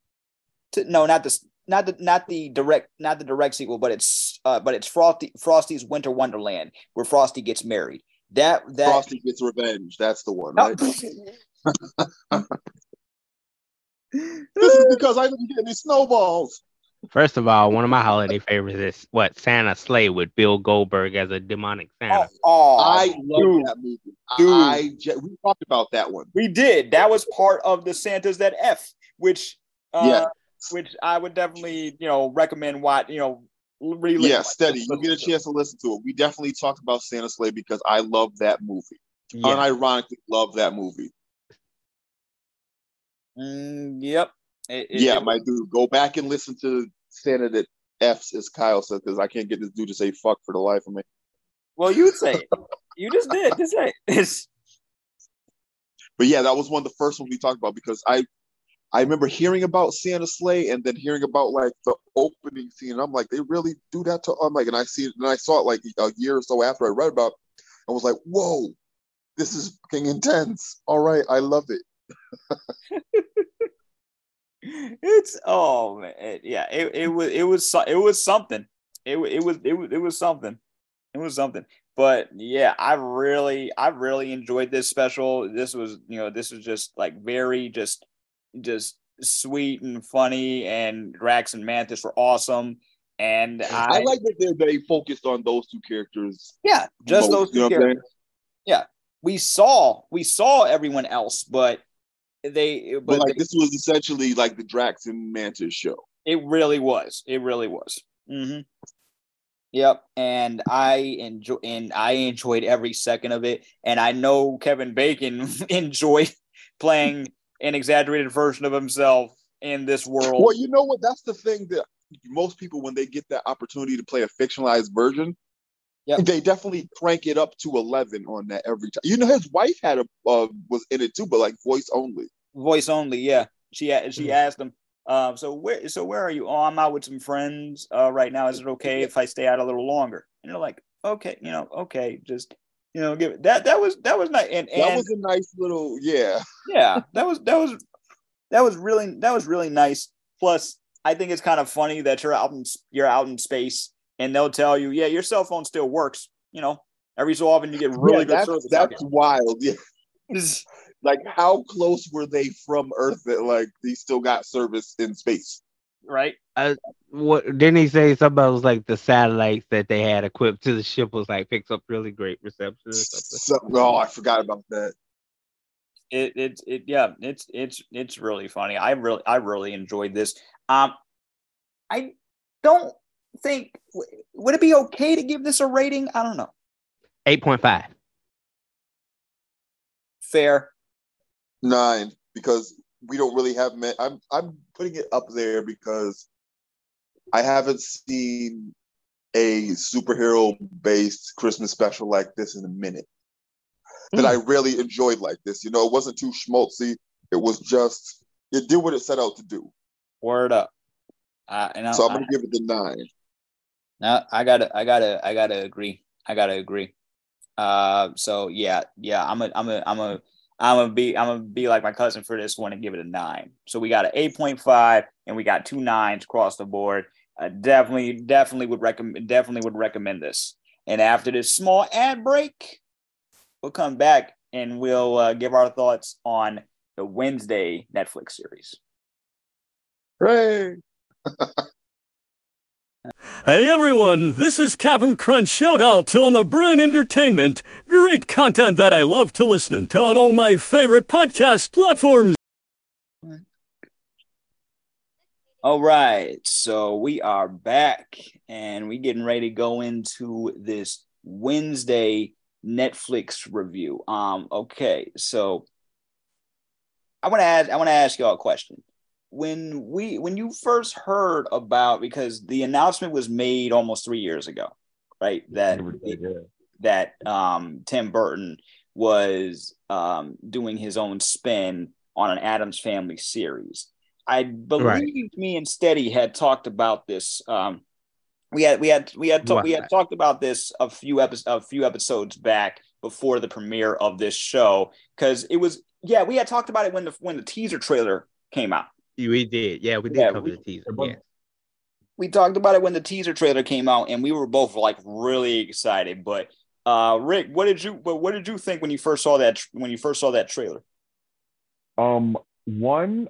to no, not the not the not the direct not the direct sequel, but it's uh, but it's Frosty Frosty's Winter Wonderland where Frosty gets married. That that Frosty gets revenge. That's the one, right? this is because I didn't get any snowballs. First of all, one of my holiday favorites is what Santa's Slay with Bill Goldberg as a demonic Santa. Oh, oh I love dude, that movie. Dude. I, we talked about that one. We did. That was part of the Santas that F, which uh, yeah which I would definitely, you know, recommend. What you know, really. Yeah, steady. You get a chance to listen to it. We definitely talked about Santa's Slay because I love that movie. Yeah. Unironically, love that movie. Mm, yep. It, it, yeah, it, my dude, go back and listen to Santa that F's as Kyle said because I can't get this dude to say fuck for the life of me. Well, you would say it. You just did. Just say it. but yeah, that was one of the first ones we talked about because I I remember hearing about Santa's Slay and then hearing about like the opening scene. And I'm like, they really do that to I'm like, and I see it and I saw it like a year or so after I read about. It, I was like, whoa, this is fucking intense. All right, I love it. it's oh man, it, yeah, it, it was it was it was something. It it was it was it was something. It was something. But yeah, I really I really enjoyed this special. This was you know this was just like very just just sweet and funny, and Drax and Mantis were awesome. And I, I like that they they focused on those two characters. Yeah, just most, those two characters. Yeah, we saw we saw everyone else, but they but, but like they, this was essentially like the Drax and Mantis show. It really was. It really was. Mm-hmm. Yep, and I enjoy and I enjoyed every second of it, and I know Kevin Bacon enjoyed playing an exaggerated version of himself in this world. Well, you know what? That's the thing that most people, when they get that opportunity to play a fictionalized version, yep. they definitely crank it up to eleven on that every time. You know, his wife had a uh, was in it too, but like voice only. Voice only, yeah. She she mm-hmm. asked him. Um, so where so where are you? Oh, I'm out with some friends uh, right now. Is it okay if I stay out a little longer? And they're like, okay, you know, okay, just you know, give it that that was that was nice and, and that was a nice little yeah. Yeah, that was that was that was really that was really nice. Plus, I think it's kind of funny that you're out in you're out in space and they'll tell you, yeah, your cell phone still works. You know, every so often you get really yeah, good that's, service. That's wild. Yeah. like how close were they from Earth that like they still got service in space? right? Uh, what didn't he say? Something about like the satellites that they had equipped to the ship was like picks up really great reception. So, oh, I forgot about that. It, it it yeah it's it's it's really funny. I really I really enjoyed this. Um, I don't think would it be okay to give this a rating? I don't know. Eight point five. Fair. Nine because we don't really have men. I'm I'm putting it up there because I haven't seen a superhero based Christmas special like this in a minute. Mm. That I hmm. really enjoyed like this. You know, it wasn't too schmaltzy. It was just it did what it set out to do. Word up. Uh, and I, so I'm gonna I, give it the nine. Now I gotta I gotta I gotta agree. I gotta agree. Uh so yeah, yeah, I'm a I'm a I'm a I'm gonna be I'm gonna be like my cousin for this one and give it a nine. So we got an eight point five and we got two nines across the board. I definitely definitely would recommend definitely would recommend this. And after this small ad break, we'll come back and we'll uh, give our thoughts on the Wednesday Netflix series. Hooray! Hey everyone, this is Captain Crunch. Shout out to On the Brain Entertainment. Great content that I love to listen to on all my favorite podcast platforms. All right, so we are back and we getting ready to go into this Wednesday Netflix review. Um, okay, so I want to ask I want to ask y'all a question when we when you first heard about because the announcement was made almost three years ago, right? That that um, Tim Burton was um, doing his own spin on an Addams Family series. I believe right. me and Steady had talked about this. Um, we had we had we had ta- we had talked about this a few episodes a few episodes back before the premiere of this show because it was yeah we had talked about it when the when the teaser trailer came out we did. Yeah, we did yeah, cover we, the teaser. Yeah. We talked about it when the teaser trailer came out, and we were both like really excited. But uh Rick, what did you but what did you think when you first saw that when you first saw that trailer? Um, one,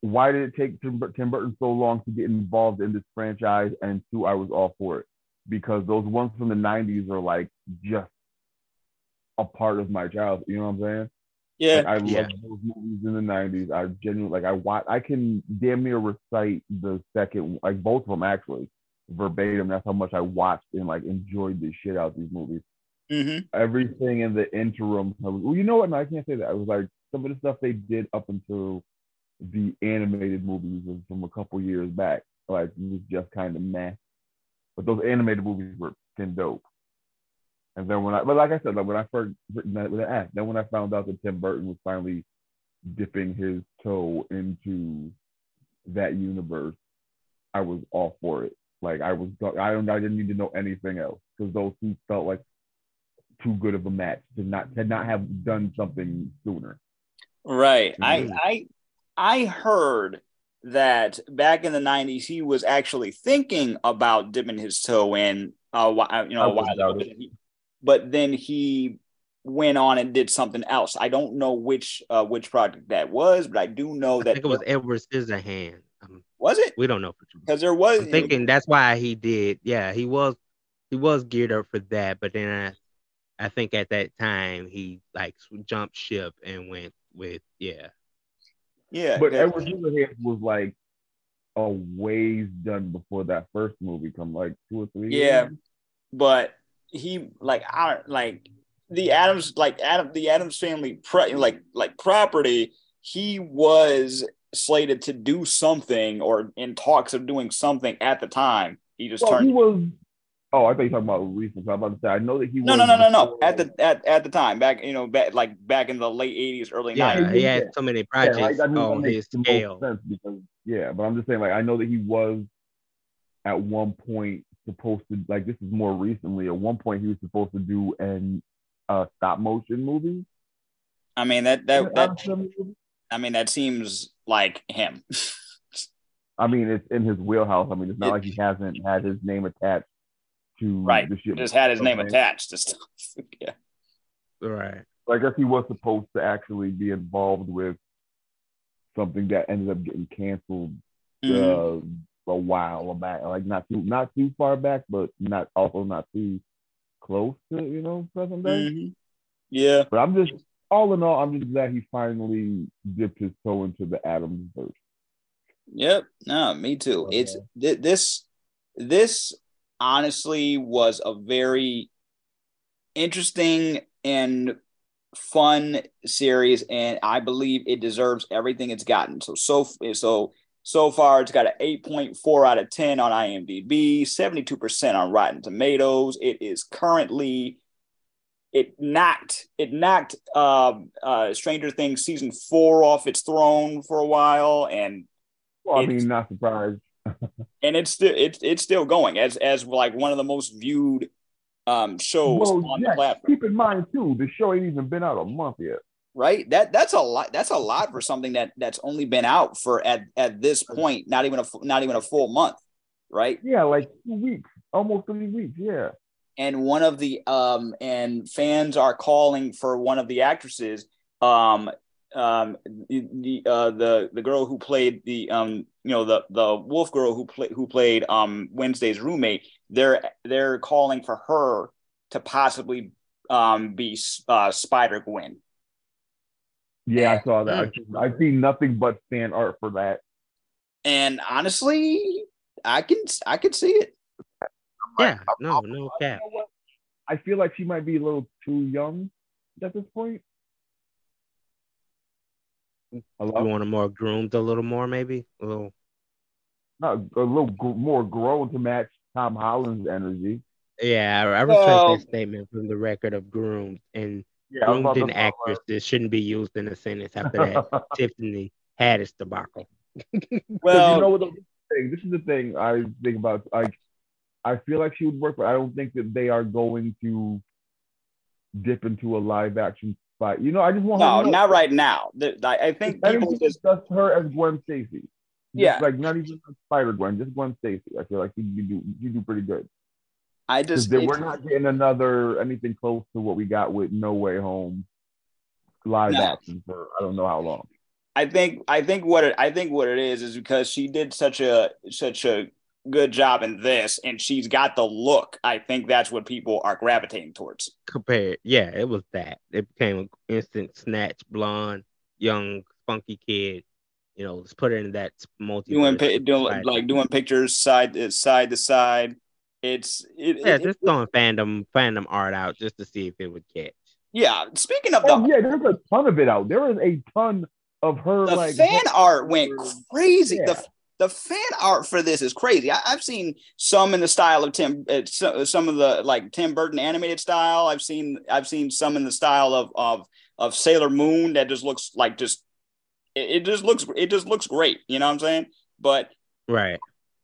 why did it take Tim, Tim Burton so long to get involved in this franchise? And two, I was all for it because those ones from the '90s are like just a part of my childhood. You know what I'm saying? Yeah, like, I love those movies in the '90s. I genuinely like. I watch. I can damn near recite the second, like both of them actually, verbatim. That's how much I watched and like enjoyed the shit out of these movies. Mm-hmm. Everything in the interim. Was, well, you know what? No, I can't say that. I was like some of the stuff they did up until the animated movies from a couple years back. Like it was just kind of meh. But those animated movies were fucking dope. And then when I, but like I said, like when I first written that with an act, then when I found out that Tim Burton was finally dipping his toe into that universe, I was all for it. Like I was, I don't, I didn't need to know anything else because those two felt like too good of a match to not to not have done something sooner. Right. Mm-hmm. I I I heard that back in the 90s he was actually thinking about dipping his toe in uh you know a while ago but then he went on and did something else. I don't know which uh, which project that was, but I do know I that it was Edward Scissorhand. Um, was it? We don't know because there was. I'm thinking that's why he did. Yeah, he was he was geared up for that, but then I I think at that time he like jumped ship and went with yeah. Yeah, but Edward Scissorhands was like a ways done before that first movie come like two or three. Yeah, years. but he like I like the Addams like Adam the Addams family pre, like like property. He was slated to do something or in talks of doing something at the time. He just well, turned. He was. Oh, I thought you were talking about recent. I'm about to say. I know that he. No, was no, no, no, no. At the at, at the time, back you know, back like back in the late '80s, early yeah, '90s. He had so many projects yeah, like, I mean, on his scale. Because, yeah, but I'm just saying, like, I know that he was at one point supposed to like this is more recently. At one point, he was supposed to do an uh, stop motion movie. I mean that that that. I mean that seems like him. I mean, it's in his wheelhouse. I mean, it's not it, like he hasn't had his name attached to right. The shit Just had his name attached to stuff. yeah. Right. So I guess he was supposed to actually be involved with something that ended up getting canceled mm-hmm. uh, a while back, like not too not too far back, but not also not too close to you know present day. Mm-hmm. Yeah, but I'm just all in all, I'm just glad he finally dipped his toe into the Addams verse. Yep, no, me too. Okay. It's th- this this honestly was a very interesting and fun series and i believe it deserves everything it's gotten so so so so far, it's got an 8.4 out of 10 on IMDb, 72% on Rotten Tomatoes. It is currently it knocked it knocked uh, uh, Stranger Things season four off its throne for a while, and well, I mean, not surprised. and it's still it's it's still going as as like one of the most viewed um, shows well, on yeah, the platform. Keep in mind too, the show ain't even been out a month yet right? That that's a lot that's a lot for something that that's only been out for at at this point not even a not even a full month right? Yeah like two weeks almost three weeks yeah. And one of the um and fans are calling for one of the actresses um um the uh the the girl who played the um you know the the wolf girl who played who played um Wednesday's roommate they're they're calling for her to possibly um be uh Spider Gwen. Yeah, I saw that. Mm. I've seen nothing but fan art for that. And honestly, I can I can see it. Yeah, no, no cap. I feel like she might be a little too young at this point. Hello? You want to more groomed a little more, maybe a little. Not a little gr- more grown to match Tom Holland's energy. Yeah, I, I retract well, that statement from the record of groomed and yeah, groomed and actresses shouldn't be used in a sentence after that Tiffany Haddish debacle. well, you know what? This is the thing I think about. Like, I feel like she would work, but I don't think that they are going to dip into a live action fight. You know, I just want to no, not right now. I think people just just her as Gwen Stacy. Yeah, like not even Spider Gwen, just Gwen Stacy. I feel like you, you do you do pretty good. I just we're not getting another anything close to what we got with No Way Home live no. action for I don't know how long. I think I think what it I think what it is is because she did such a such a good job in this and she's got the look. I think that's what people are gravitating towards. Compared, yeah, it was that. It became an instant snatch blonde, young, funky kid. You know, let's put it in that multi doing, doing like doing pictures side side to side. It's it, yeah, it, just it, throwing fandom fandom art out just to see if it would catch. Yeah, speaking of oh, the yeah, there's a ton of it out. There is a ton of her the like fan art went crazy. Yeah. The the fan art for this is crazy. I, have seen some in the style of Tim, uh, some of the like Tim Burton animated style. I've seen I've seen some in the style of of of Sailor Moon that just looks like just it, it just looks it just looks great. You know what I'm saying? But right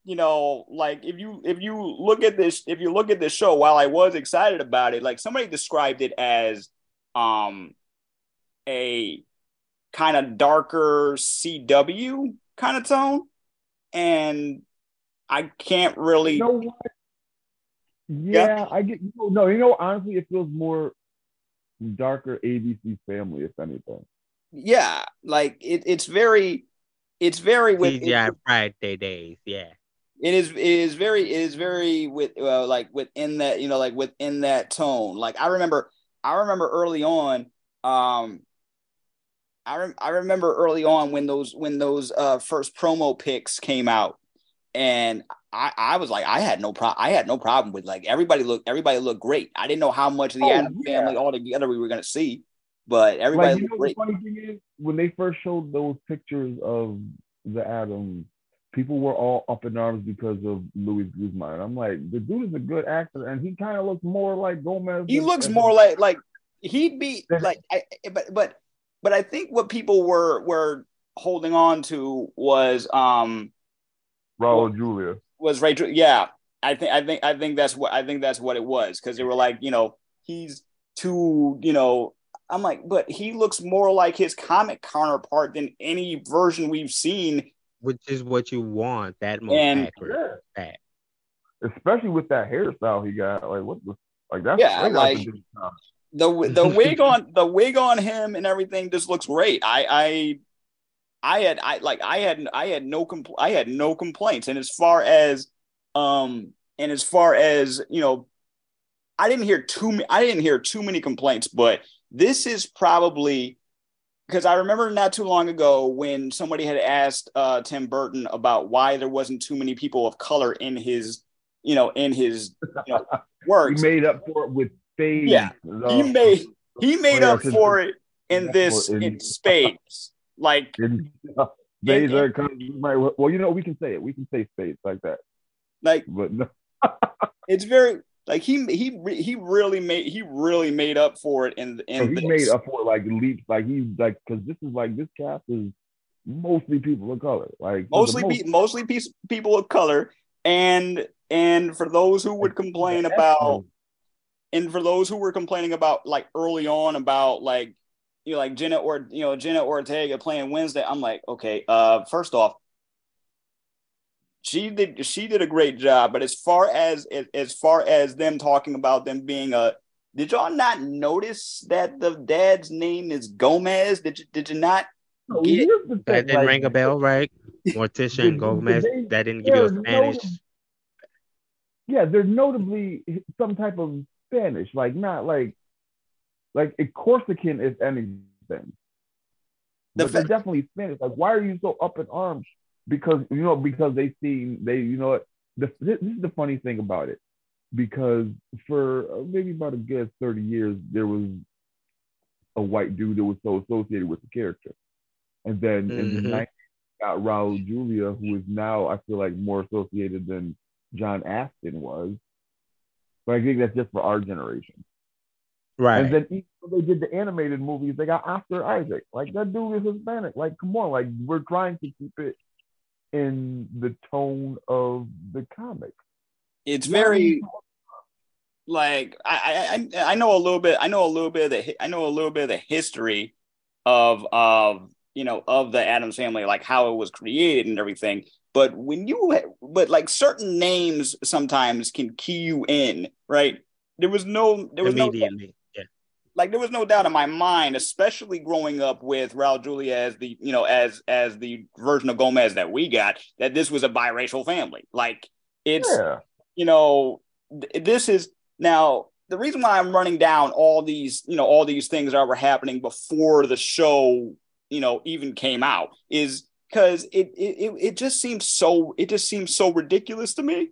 you know, like if you if you look at this if you look at this show, while I was excited about it, like somebody described it as um a kind of darker CW kind of tone, and I can't really. You know what? Yeah, yeah, I get. You know, no, you know, honestly, it feels more darker ABC Family, if anything. Yeah, like it, it's very, it's very with yeah Friday days, yeah it is it is very it is very with uh, like within that you know like within that tone like i remember i remember early on um i, rem- I remember early on when those when those uh first promo pics came out and i i was like i had no problem i had no problem with like everybody looked everybody looked great i didn't know how much of the oh, yeah. family all together we were going to see but everybody like, you know, great. the funny thing is when they first showed those pictures of the Addams people were all up in arms because of Luis Guzman. I'm like, the dude is a good actor, and he kind of looks more like Gomez. He looks more like like he'd be like, I, but but but I think what people were were holding on to was um, Raul Julia was Rachel. Yeah, I think I think I think that's what I think that's what it was because they were like, you know, he's too, you know. I'm like, but he looks more like his comic counterpart than any version we've seen which is what you want. That most and, accurate. Yeah. Especially with that hairstyle he got. Like what the like that's yeah, like the the wig on the wig on him and everything just looks great. I I I had I like I had I had no compl- I had no complaints. And as far as um and as far as you know, I didn't hear too I didn't hear too many complaints, but this is probably because I remember not too long ago when somebody had asked uh, Tim Burton about why there wasn't too many people of color in his, you know, in his you know, works. he made up for it with spades. Yeah, he made he made up for it in this in, in spades. Like in, uh, spades are kind well, you know, we can say it. We can say spades like that. Like, but no. it's very like he he he really made he really made up for it in in so he made up for it like leaps like he's like because this is like this cast is mostly people of color like mostly most- pe- mostly piece, people of color. And and for those who would complain about and for those who were complaining about like early on about like you know like Jenna or you know Jenna Ortega playing Wednesday I'm like okay uh first off she did she did a great job. But as far as as far as them talking about them being a did y'all not notice that the dad's name is Gomez? Did you did you not oh, get that didn't like, ring a bell, right? Morticia and Gomez. They, that didn't give you a Spanish. yeah, they're notably some type of Spanish, like not like like a Corsican if anything. The but they're definitely Spanish. Like, why are you so up in arms? Because you know, because they see they, you know, the, this is the funny thing about it. Because for uh, maybe about a good thirty years, there was a white dude that was so associated with the character, and then mm-hmm. in the 90s, mm-hmm. got Raul Julia, who is now I feel like more associated than John Astin was. But I think that's just for our generation. Right. And then even they did the animated movies, they got Oscar Isaac. Like that dude is Hispanic. Like, come on, like we're trying to keep it in the tone of the comic. It's very like I, I I know a little bit. I know a little bit of the I know a little bit of the history of of you know of the Addams family, like how it was created and everything. But when you but like certain names sometimes can key you in, right? There was no there was immediately. No, like there was no doubt in my mind, especially growing up with Raul Julia as the you know as as the version of Gomez that we got, that this was a biracial family. Like it's yeah. you know th- this is now the reason why I'm running down all these you know all these things that were happening before the show you know even came out is because it, it it just seems so it just seems so ridiculous to me,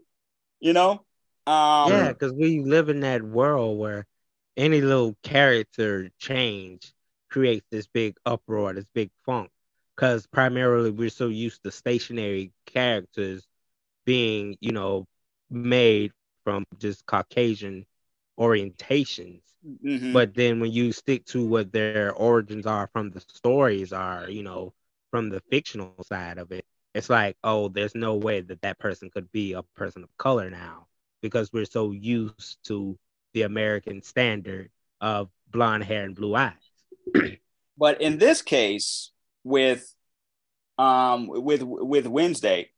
you know. Um, yeah, because we live in that world where any little character change creates this big uproar, this big funk. Because primarily we're so used to stationary characters being, you know, made from just Caucasian orientations. Mm-hmm. But then when you stick to what their origins are from the stories are, you know, from the fictional side of it, it's like, oh, there's no way that that person could be a person of color now because we're so used to the American standard of blonde hair and blue eyes. but in this case, with um with with Wednesday,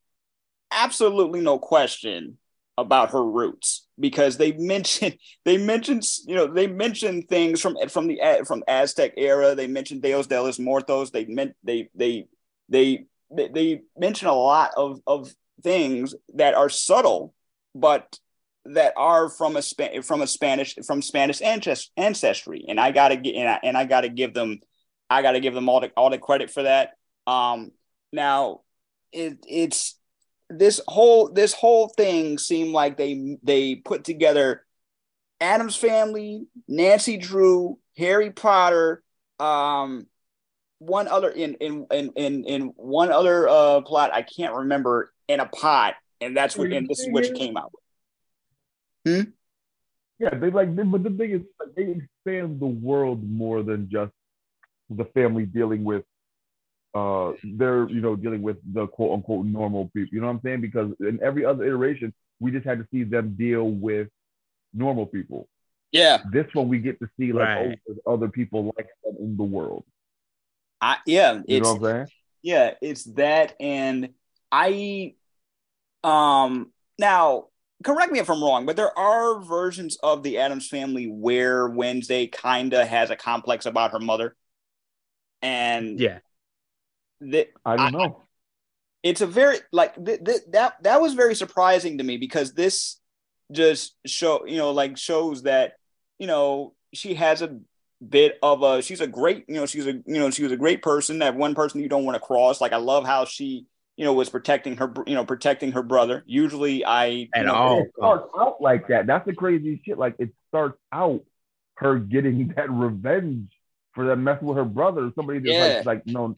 absolutely no question about her roots because they mentioned they mentioned you know they mentioned things from from the from Aztec era. They mentioned Dia de los Muertos. They meant they they they, they mention a lot of of things that are subtle, but that are from a from a Spanish from Spanish ancestry, and I gotta get and I, and I gotta give them I gotta give them all the all the credit for that. Um, now it, it's this whole this whole thing seemed like they they put together Addams family, Nancy Drew, Harry Potter, um, one other in in in in, in one other uh, plot I can't remember in a pot, and that's what and this is what you came out with. Hmm? Yeah, they like, they, but the thing is, they expand the world more than just the family dealing with, uh, they're you know dealing with the quote unquote normal people. You know what I'm saying? Because in every other iteration, we just had to see them deal with normal people. Yeah. This one we get to see like right. oh, other people like them in the world. I yeah, you know what I'm saying? Yeah, it's that, and I, um, now correct me if I'm wrong, but there are versions of the Addams family where Wednesday kind of has a complex about her mother. And yeah, that I don't I, know. It's a very like th- th- that that was very surprising to me because this just show you know like shows that you know she has a bit of a she's a great you know she's a you know she was a great person that one person you don't want to cross like I love how she you know, was protecting her, you know, protecting her brother. Usually, I at know, all it starts out like that. That's the crazy shit. Like it starts out her getting that revenge for that mess with her brother. Somebody that's yeah. like, like no,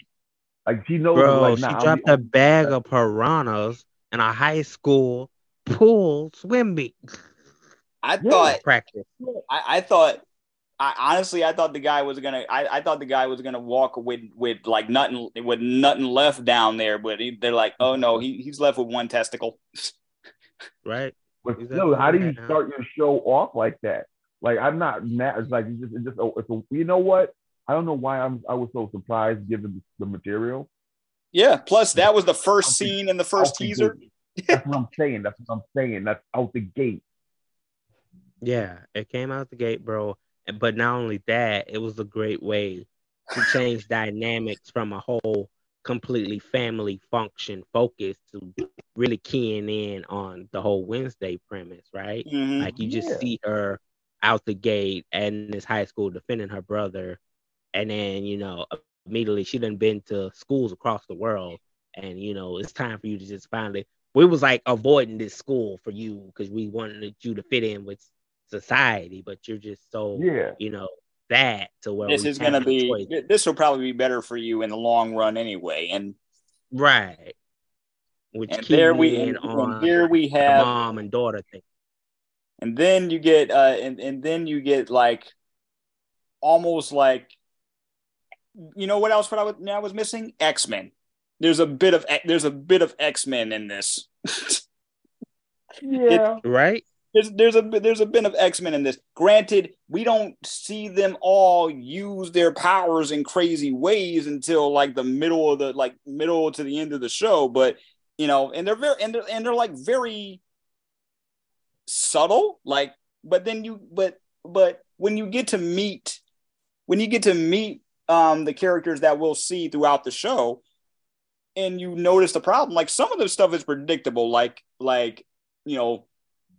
like she knows. Bro, like, nah, she dropped a bag of piranhas in a high school pool swim meet. I yeah. thought practice. I, I thought I honestly I thought the guy was gonna I, I thought the guy was gonna walk with with like nothing with nothing left down there, but he, they're like, oh no, he, he's left with one testicle. right. But still, how do you start your show off like that? Like I'm not mad. It's like it's just, it's just oh, it's a, you know what? I don't know why I'm I was so surprised given the material. Yeah. Plus, that was the first scene in the first teaser. That's what I'm saying. That's what I'm saying. That's out the gate. Yeah, it came out the gate, bro. But not only that, it was a great way to change dynamics from a whole completely family function focus to really keying in on the whole Wednesday premise, right? Mm-hmm. Like you just yeah. see her out the gate in this high school defending her brother, and then you know immediately she done been to schools across the world, and you know it's time for you to just finally. We was like avoiding this school for you because we wanted you to fit in with society, but you're just so yeah, you know that to where this is going to be. Choice. This will probably be better for you in the long run anyway, and right. Which and there we and, and here we have mom and daughter thing, and then you get uh, and and then you get like almost like you know what else? What I was, I was missing X Men. There's a bit of there's a bit of X Men in this. yeah. It, right there's there's a there's a bit of X-Men in this. Granted, we don't see them all use their powers in crazy ways until like the middle of the like middle to the end of the show, but you know, and they're very and they're, and they're like very subtle, like but then you but but when you get to meet when you get to meet um the characters that we'll see throughout the show and you notice the problem like some of the stuff is predictable like like you know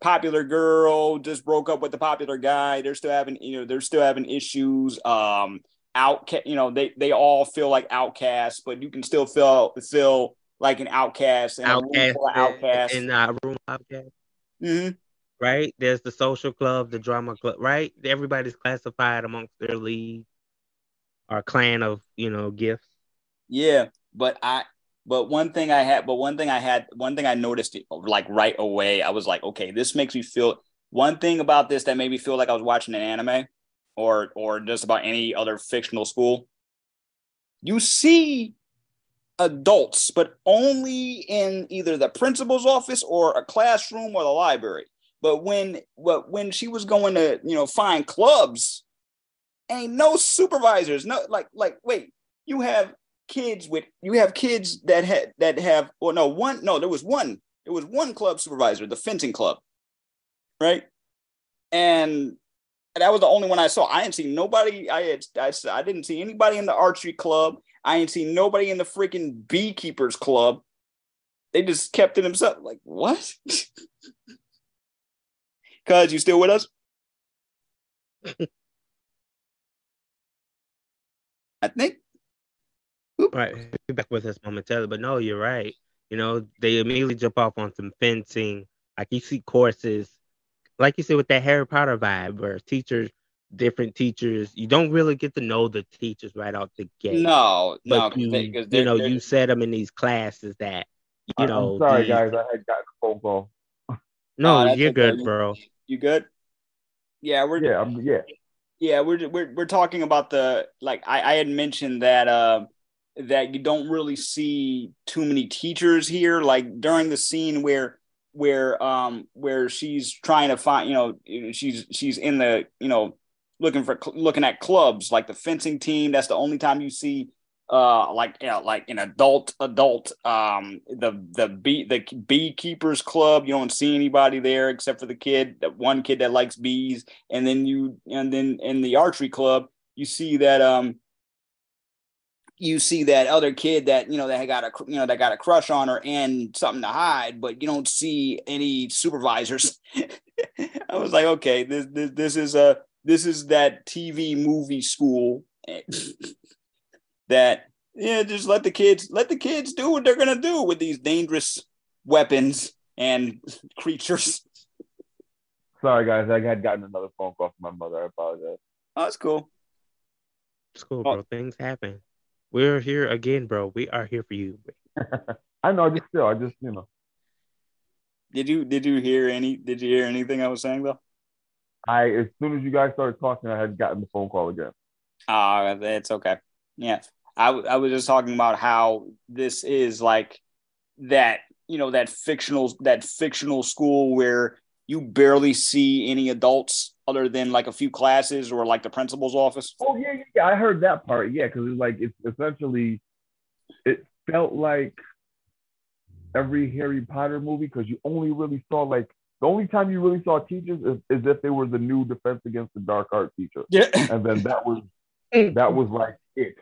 popular girl just broke up with the popular guy. They're still having, you know, they're still having issues. Um, out, you know, they they all feel like outcasts, but you can still feel feel like an outcast and outcast, a outcast in a room outcast. Mm-hmm. Right? There's the social club, the drama club. Right? Everybody's classified amongst their league or clan of you know gifts. Yeah, but I but one thing I had, but one thing I had, one thing I noticed like right away, I was like, okay, this makes me feel. One thing about this that made me feel like I was watching an anime, or or just about any other fictional school. You see adults, but only in either the principal's office or a classroom or the library. But when but when she was going to you know find clubs, ain't no supervisors. No, like like wait, you have kids with you have kids that had that have well no one no there was one there was one club supervisor the fencing club right? And that was the only one I saw. I didn't see nobody I had I, I didn't see anybody in the archery club. I didn't see nobody in the freaking beekeepers club. They just kept it themselves like what? Cuz you still with us? I think Right, be back with us momentarily, but no, you're right. You know, they immediately jump off on some fencing. Like you see courses, like you said, with that Harry Potter vibe, where teachers, different teachers, you don't really get to know the teachers right out the gate. No, but no, you, they, you know, you set them in these classes that you know. I'm sorry, these... guys, I had gotten a phone call. No, oh, you're good, good, bro. You good? Yeah, we're yeah, I'm, yeah, yeah. We're we're we're talking about the like I I had mentioned that. uh that you don't really see too many teachers here. Like during the scene where where um where she's trying to find you know she's she's in the you know looking for looking at clubs like the fencing team that's the only time you see uh like you know, like an adult adult um the the bee the beekeepers club. You don't see anybody there except for the kid that one kid that likes bees. And then you and then in the archery club you see that um you see that other kid that you know that got a you know that got a crush on her and something to hide, but you don't see any supervisors. I was like, okay, this this this is a this is that TV movie school that yeah, just let the kids let the kids do what they're gonna do with these dangerous weapons and creatures. Sorry, guys, I had gotten another phone call from my mother. I apologize. Oh, that's cool. It's cool, oh. bro. Oh. Things happen. We're here again, bro. We are here for you. I know. I just still, I just you know. Did you did you hear any? Did you hear anything I was saying though? I as soon as you guys started talking, I had gotten the phone call again. Ah, uh, it's okay. Yeah, I I was just talking about how this is like that. You know that fictional that fictional school where you barely see any adults other than like a few classes or like the principal's office? Oh yeah, yeah, I heard that part. Yeah, because it's like it's essentially it felt like every Harry Potter movie because you only really saw like the only time you really saw teachers is, is if they were the new defense against the dark art teacher. Yeah. And then that was that was like it.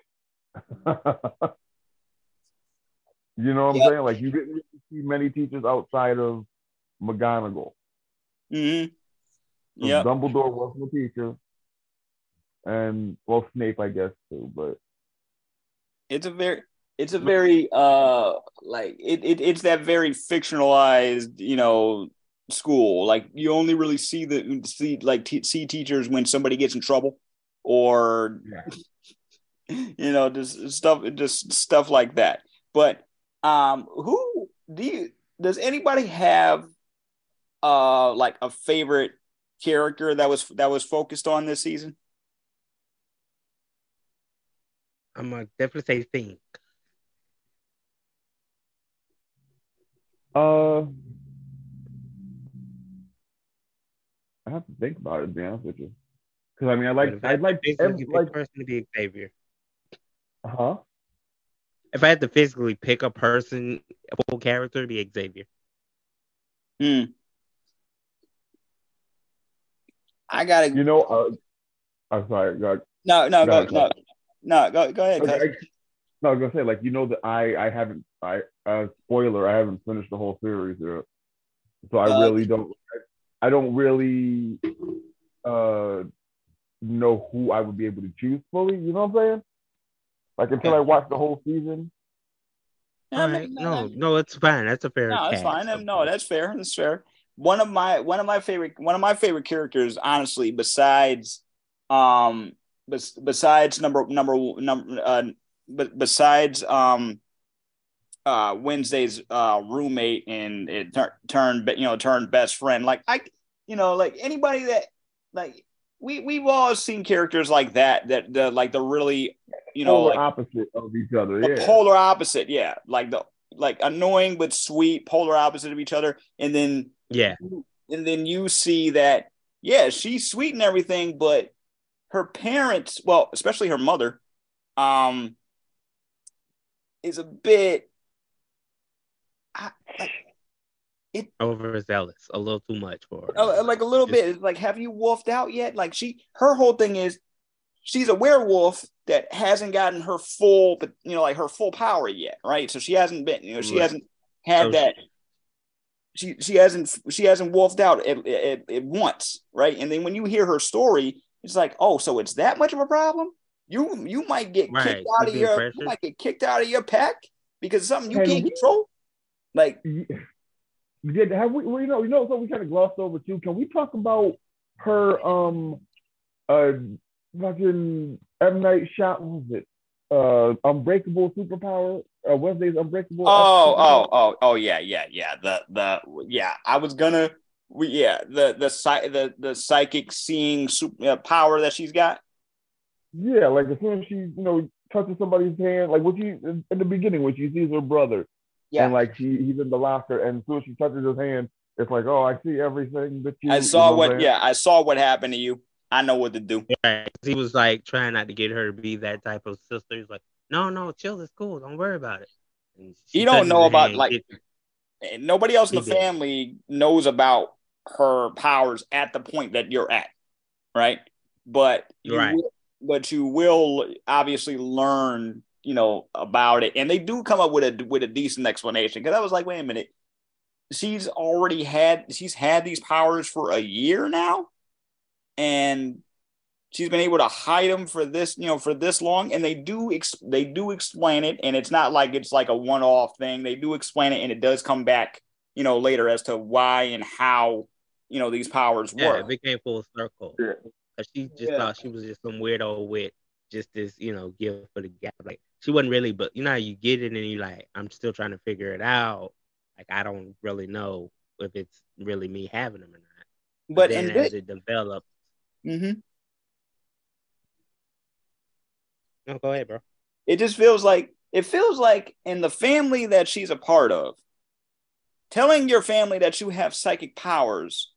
you know what I'm saying? Like you didn't really see many teachers outside of McGonagall. Mm-hmm. Yeah. Dumbledore wasn't a teacher. And well Snape I guess too, but it's a very it's a very uh like it, it it's that very fictionalized you know school like you only really see the see like t- see teachers when somebody gets in trouble or yeah. you know just stuff just stuff like that but um who do you does anybody have uh like a favorite character that was that was focused on this season i'm gonna definitely say think Uh, I have to think about it. To be honest with you, because I mean, I like I like every, like person to be Xavier. Uh huh? If I had to physically pick a person, a full character, to be Xavier. Hmm. I gotta. You know, uh, I'm sorry. Go, no, no, go, go, no, no, go, go ahead. Okay. No, I was gonna say like you know that I I haven't I uh spoiler I haven't finished the whole series yet, so I uh, really don't I, I don't really uh know who I would be able to choose fully. You know what I'm saying? Like until I watch the whole season. All right. No, no, it's fine. That's a fair. No, it's fine. No, that's fair. That's fair. One of my one of my favorite one of my favorite characters, honestly, besides um besides number number number uh but besides um uh Wednesday's uh roommate and it tur- turned you know turned best friend like I you know like anybody that like we we've all seen characters like that that the like the really you know polar like, opposite of each other yeah. polar opposite yeah like the like annoying but sweet polar opposite of each other and then yeah and then you see that yeah she's sweet and everything but her parents well especially her mother um is a bit I, like, it overzealous, a little too much for her. Uh, like a little Just, bit. It's like, have you wolfed out yet? Like she, her whole thing is, she's a werewolf that hasn't gotten her full, but you know, like her full power yet, right? So she hasn't been, you know, she right. hasn't had so that. She, she hasn't she hasn't wolfed out at, at, at once, right? And then when you hear her story, it's like, oh, so it's that much of a problem? you you might get right. kicked out of your pressure. you might get kicked out of your pack because something you can't we, control. Like, yeah, have we? Well, you know, you know, so we kind of glossed over too. Can we talk about her? Um, uh, fucking M Night shot. What was it? Uh, Unbreakable superpower. Uh, Wednesday's Unbreakable. Oh, oh, oh, oh, yeah, yeah, yeah. The the yeah. I was gonna. We yeah. The the the the psychic seeing super, uh, power that she's got. Yeah, like as soon as she, you know, touches somebody's hand, like what you in the beginning when she sees her brother, yeah, and like she he's in the locker, and as soon as she touches his hand, it's like, oh, I see everything that you. I saw you know what, what yeah, I saw what happened to you. I know what to do. Yeah, he was like trying not to get her to be that type of sister. He's like, no, no, chill, it's cool, don't worry about it. He don't know about like nobody else in the family knows about her powers at the point that you're at, right? But right. Will, but you will obviously learn, you know, about it. And they do come up with a with a decent explanation because I was like, wait a minute, she's already had she's had these powers for a year now, and she's been able to hide them for this, you know, for this long. And they do ex- they do explain it, and it's not like it's like a one off thing. They do explain it, and it does come back, you know, later as to why and how you know these powers yeah, work. It became full circle. Yeah she just yeah. thought she was just some weirdo with just this, you know, gift for the gap. Like she wasn't really, but you know, you get it and you're like, I'm still trying to figure it out. Like I don't really know if it's really me having them or not. But, but then as it, it develops. Mm-hmm. No, go ahead, bro. It just feels like it feels like in the family that she's a part of, telling your family that you have psychic powers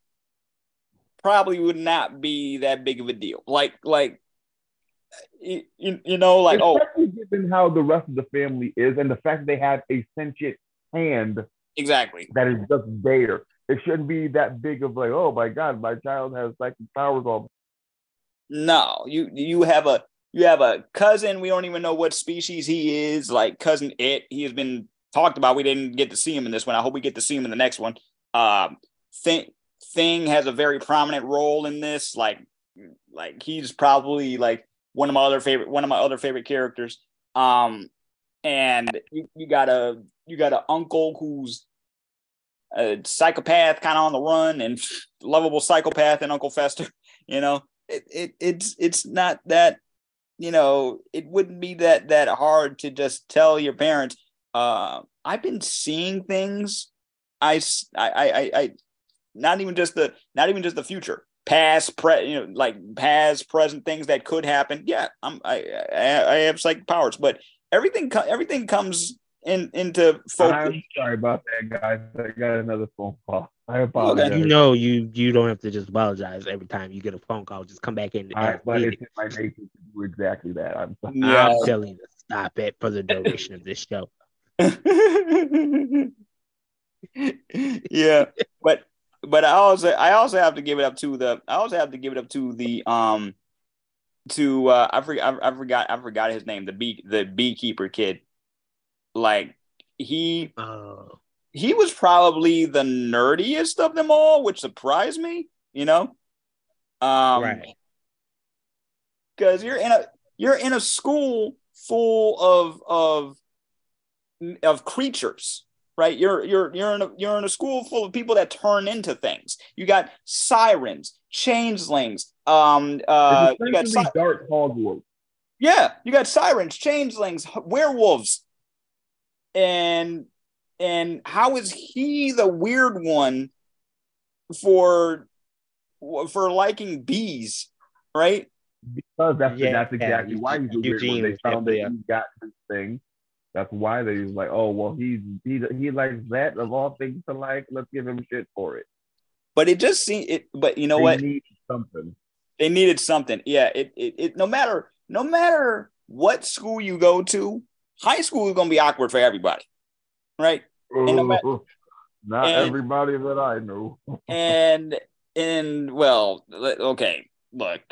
probably would not be that big of a deal. Like, like, you, you know, like, oh. Especially oh. given how the rest of the family is and the fact that they have a sentient hand Exactly. That is just there. It shouldn't be that big of like, oh my god, my child has psychic powers. All no, you you have a you have a cousin. We don't even know what species he is. Like cousin Itt. He has been talked about. We didn't get to see him in this one. I hope we get to see him in the next one. Um, Thing Thing has a very prominent role in this. Like like he's probably like one of my other favorite one of my other favorite characters. Um, and you, you got a you got an uncle who's a psychopath, kind of on the run, and lovable psychopath, and Uncle Fester. You know, it, it it's it's not that you know it wouldn't be that that hard to just tell your parents. Uh, I've been seeing things. I I I, I not even just the not even just the future past pre you know like past present things that could happen yeah i'm i i, I have psychic powers but everything everything comes in into focus. I'm sorry about that, guys. I got another phone call. I apologize. You know, you you don't have to just apologize every time you get a phone call. Just come back in. I, but it's in my nature to do exactly that. I'm, sorry. Yeah. I'm telling you to stop it for the duration of this show. yeah, but but I also I also have to give it up to the I also have to give it up to the um to uh I forgot I, I forgot I forgot his name the bee the beekeeper kid like he oh. he was probably the nerdiest of them all which surprised me you know um right because you're in a you're in a school full of of of creatures right? You're you're you're in a you're in a school full of people that turn into things. You got sirens, changelings, um, uh, you got si- dark Hogwarts. Yeah, you got sirens, changelings, werewolves, and and how is he the weird one for for liking bees, right? Because that's yeah, that's exactly yeah, why he's a weird one. They found that he got this thing that's why they was like, oh well, he's he he likes that of all things to like. Let's give him shit for it. But it just seemed it. But you know they what? Need something. They needed something. Yeah. It, it it no matter no matter what school you go to, high school is gonna be awkward for everybody, right? No matter, not and, everybody that I know. and and well, okay, look,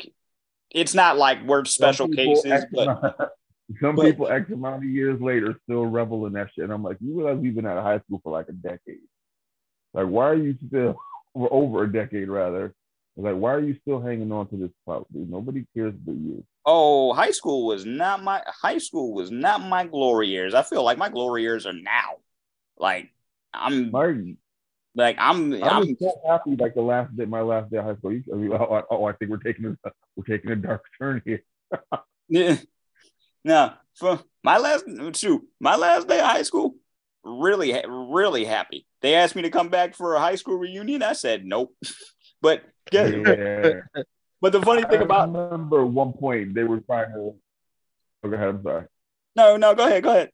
it's not like we're special cases, but some but, people X amount of years later still revel in that shit. And I'm like, you realize we've been out of high school for like a decade. Like, why are you still over a decade rather? Like, why are you still hanging on to this clout, dude? Nobody cares but you. Oh, high school was not my high school was not my glory years. I feel like my glory years are now. Like I'm my, like I'm I am so happy like the last day my last day of high school. You, oh, oh, oh, I think we're taking a we're taking a dark turn here. yeah. Now, for my last shoot, my last day of high school, really, really happy. They asked me to come back for a high school reunion. I said nope. but yeah. But the funny thing about I remember one point they were trying to. Oh, go ahead. I'm sorry. No, no, go ahead. Go ahead.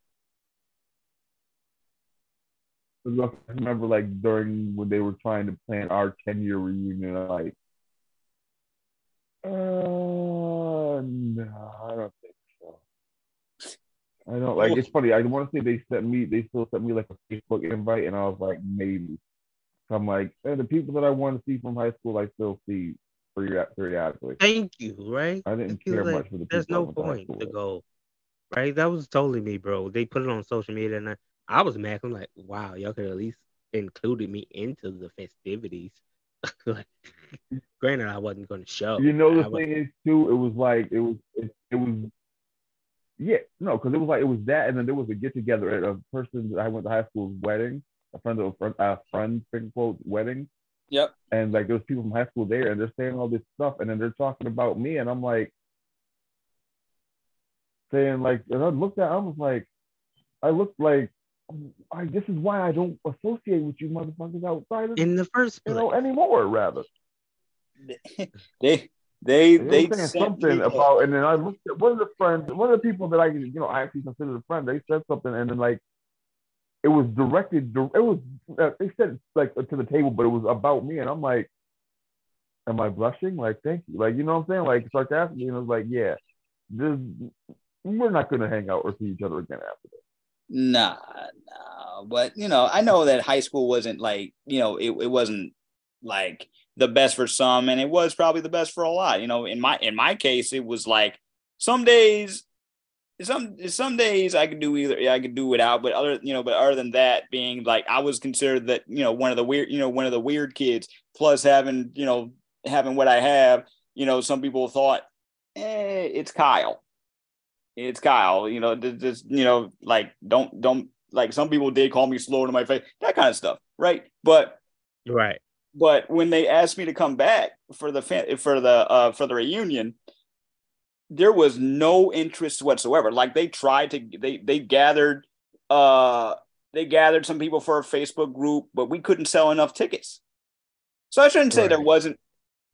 I remember like during when they were trying to plan our 10 year reunion, like, uh, no, I don't think so. I don't like. It's funny. I want to say they sent me. They still sent me like a Facebook invite, and I was like, maybe. So I'm like, and the people that I want to see from high school, I still see periodically. Thank you. Right. I didn't care like, much for the. There's no point to, go. Right. That was totally me, bro. They put it on social media, and I, I was mad. I'm like, wow, y'all could at least included me into the festivities. like, granted, I wasn't going to show. You know, the I thing was, is too. It was like it was. It, it was yeah, no, because it was like it was that, and then there was a get together at a person that I went to high school's wedding, a friend of a friend, a friend, quote, wedding. Yep. And like there's people from high school there, and they're saying all this stuff, and then they're talking about me, and I'm like, saying like, and I looked at, I was like, I looked like, I, this is why I don't associate with you motherfuckers outside of in the first place, you know, anymore. Rather, they they they, they saying something about, and then I looked at one of the friends, one of the people that I you know I actually consider a friend. They said something, and then like it was directed. It was uh, they said like to the table, but it was about me, and I'm like, am I blushing? Like, thank you. Like, you know what I'm saying? Like sarcastically, and I was like, yeah, this we're not gonna hang out or see each other again after this. Nah, nah. But you know, I know that high school wasn't like you know it, it wasn't like the best for some, and it was probably the best for a lot. You know, in my in my case, it was like some days some some days I could do either I could do without, but other you know, but other than that, being like I was considered that you know one of the weird you know one of the weird kids. Plus having you know having what I have, you know, some people thought, eh, it's Kyle, it's Kyle. You know, just you know, like don't don't like some people did call me slow to my face, that kind of stuff, right? But right. But when they asked me to come back for the for the uh, for the reunion, there was no interest whatsoever. Like they tried to they they gathered uh they gathered some people for a Facebook group, but we couldn't sell enough tickets. So I shouldn't say right. there wasn't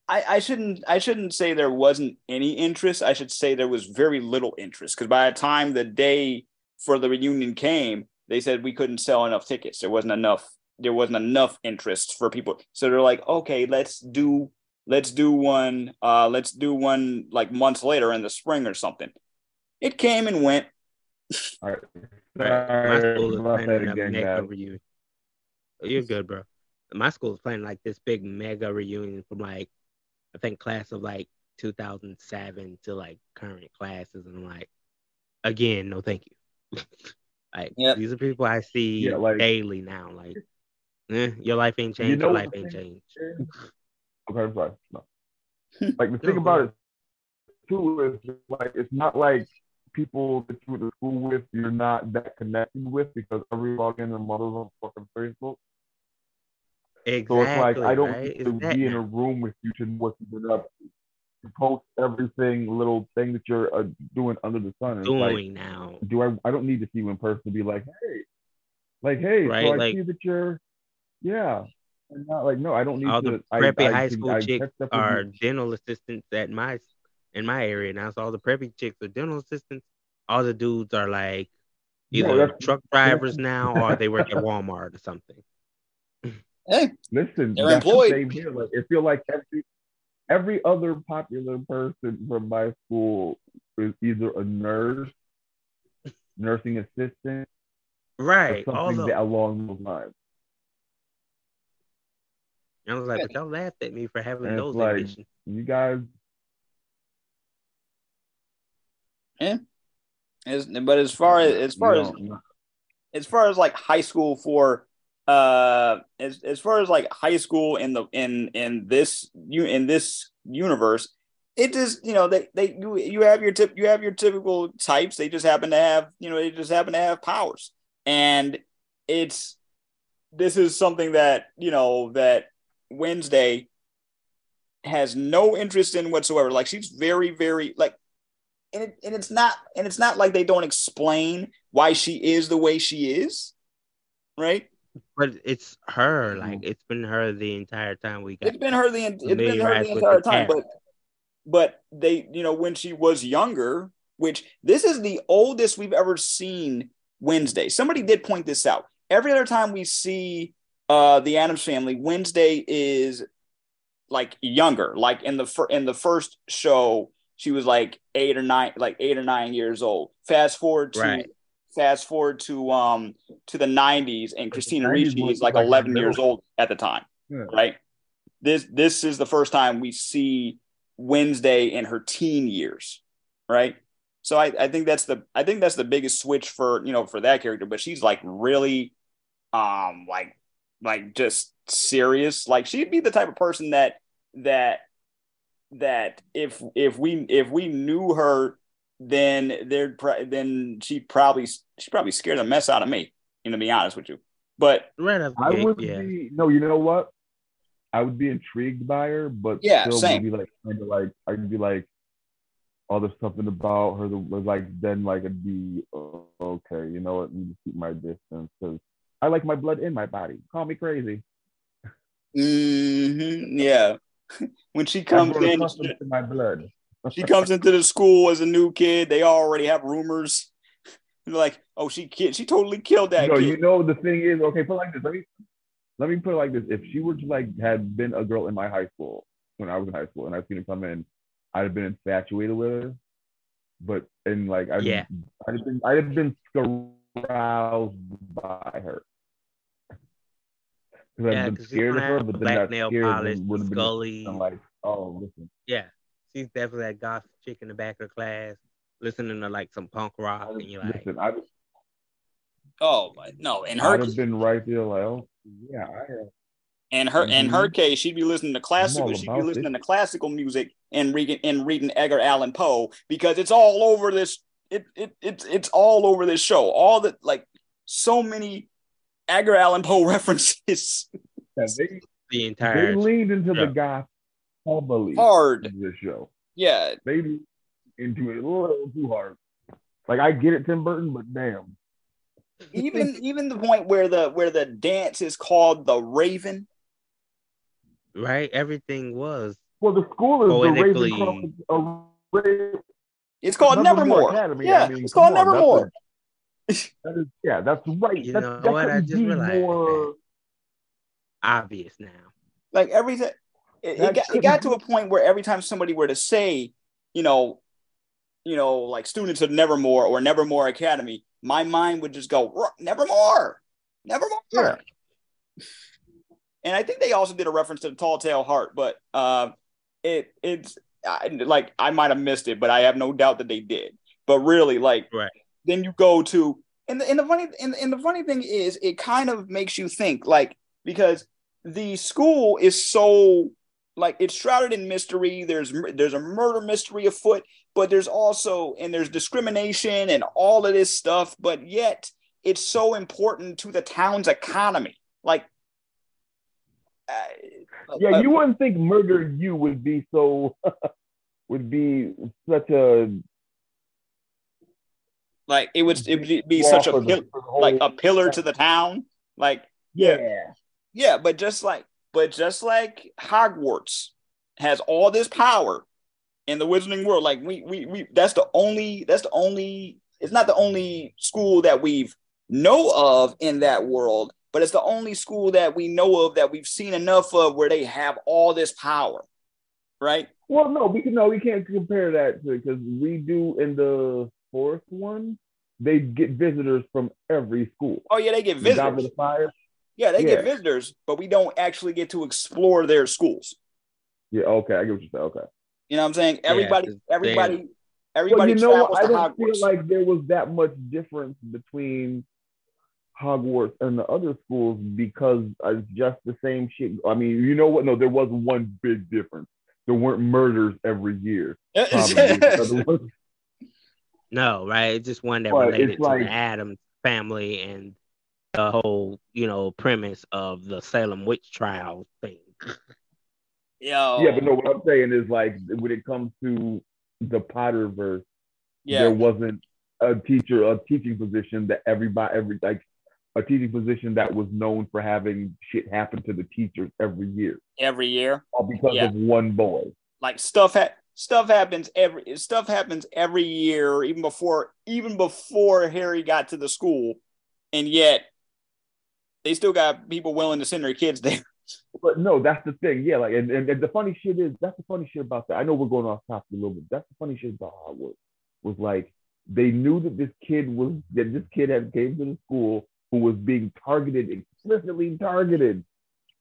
I, I shouldn't I shouldn't say there wasn't any interest. I should say there was very little interest because by the time the day for the reunion came, they said we couldn't sell enough tickets. There wasn't enough there wasn't enough interest for people. So they're like, okay, let's do let's do one uh let's do one like months later in the spring or something. It came and went. All right, my school is planning a mega reunion. You're good bro. My school is planning like this big mega reunion from like i think class of like 2007 to like current classes. And I'm like again no thank you. Like yep. these are people i see yeah, like, daily now. Like eh, your life ain't changed you know your life ain't changed Okay, I'm sorry. No. Like the thing about it too is like it's not like people that you went to school with you're not that connected with because every login and mother's on fucking Facebook. Exactly. So it's like I don't right? need to be in a room with you to know what you've been up to. You post everything little thing that you're uh, doing under the sun. And doing like, now. Do I? I don't need to see you in person to be like, hey, like hey, right? so I like, see that you're, yeah, not like no, I don't need all to. the preppy I, high school I, chicks are dental assistants at my in my area now. So all the preppy chicks are dental assistants. All the dudes are like either no, truck drivers now or they work at Walmart or something. Hey, listen, they're employed. The same here. Like it feel like every every other popular person from my school is either a nurse, nursing assistant, right, or something the, along those lines. I was like, but y'all laughed at me for having and those like, You guys. Yeah. As, but as far as as far as as far as like high school for uh as as far as like high school in the in in this you in this universe it just you know they they you, you have your tip you have your typical types they just happen to have you know they just happen to have powers and it's this is something that you know that Wednesday has no interest in whatsoever. Like she's very, very like, and it, and it's not and it's not like they don't explain why she is the way she is, right? But it's her. Mm-hmm. Like it's been her the entire time we got. It's been her the it's been her the entire the time. But but they you know when she was younger, which this is the oldest we've ever seen Wednesday. Somebody did point this out. Every other time we see uh, the Addams Family, Wednesday is like younger. Like in the fir- in the first show, she was like eight or nine, like eight or nine years old. Fast forward to right. fast forward to um to the '90s, and Christina Ricci is like 11 years old at the time, yeah. right? This this is the first time we see Wednesday in her teen years, right? So I, I think that's the I think that's the biggest switch for you know for that character. But she's like really um like like just serious. Like she'd be the type of person that that that if if we if we knew her, then there then she probably she probably scared the mess out of me. You know, to be honest with you. But right I would yeah. be no. You know what? I would be intrigued by her, but yeah, still same. would be like kind of like I'd be like, oh, there's something about her that was like then like it'd be oh, okay, you know what? I need to keep my distance because I like my blood in my body. Call me crazy. Mm-hmm. Yeah. when she comes in, to my blood. she comes into the school as a new kid. They already have rumors. They're like, oh, she kid, she totally killed that. No, kid. you know the thing is, okay, put like this. Let me let me put it like this. If she were to like had been a girl in my high school when I was in high school and I've seen her come in, I'd have been infatuated with her. But and like I yeah, I'd have been I'd have been surrounded aroused by her. Because yeah, I've been scared of her, but then that nail polish, would have been like, oh, listen. Yeah, she's definitely that goth chick in the back of the class, listening to like some punk rock, and you're like, listen, I, oh my, no, in her, I'd have been right there, like, oh, yeah, I have. In her, mm-hmm. in her case, she'd be listening to classical. She'd be listening it. to classical music and reading and reading Edgar Allan Poe because it's all over this. It, it it's it's all over this show. All the like so many Edgar Allan Poe references. Yeah, they, the entire they leaned into yeah. the guy heavily hard in this show. Yeah, they into it a little too hard. Like I get it, Tim Burton, but damn. even even the point where the where the dance is called the Raven. Right, everything was. Well, the school is the Raven. It's called Nevermore. Nevermore. Yeah, I mean, it's called on, Nevermore. That is, yeah, that's right. You know what? I just realized more... obvious now. Like every time, it, it, got, it got to a point where every time somebody were to say, you know, you know, like students of Nevermore or Nevermore Academy, my mind would just go Nevermore, Nevermore. Yeah. And I think they also did a reference to the Tell-Tale Heart, but uh, it it's I, like I might have missed it, but I have no doubt that they did. But really, like right then you go to and the, and the funny and, and the funny thing is it kind of makes you think like because the school is so like it's shrouded in mystery. There's there's a murder mystery afoot but there's also and there's discrimination and all of this stuff but yet it's so important to the town's economy. Like uh, yeah uh, you wouldn't think murder you would be so would be such a like it would it would be such a pil- like a pillar to the town. Like yeah, yeah, but just like but just like Hogwarts has all this power in the Wizarding world, like we we we that's the only that's the only it's not the only school that we've know of in that world, but it's the only school that we know of that we've seen enough of where they have all this power, right? Well, no, we can no, we can't compare that to because we do in the fourth one, they get visitors from every school. Oh yeah, they get visitors. The fire. Yeah, they yeah. get visitors, but we don't actually get to explore their schools. Yeah, okay, I get what you're saying. Okay. You know what I'm saying? Everybody, yeah, everybody, everybody. Well, you know, I don't feel like there was that much difference between Hogwarts and the other schools because it's just the same shit. I mean, you know what? No, there was one big difference. There weren't murders every year. No, right? It's just one that but related to like, the Addams family and the whole, you know, premise of the Salem witch trial thing. Yo. Yeah, but no, what I'm saying is like when it comes to the Potterverse, yeah. there wasn't a teacher, a teaching position that everybody, every like a teaching position that was known for having shit happen to the teachers every year. Every year, all because yeah. of one boy. Like stuff had stuff happens every stuff happens every year, even before even before Harry got to the school, and yet they still got people willing to send their kids there. But no, that's the thing. Yeah, like and, and, and, the funny shit is that's the funny shit about that. I know we're going off topic a little bit. That's the funny shit about Hogwarts was like they knew that this kid was that this kid had came to the school who was being targeted, explicitly targeted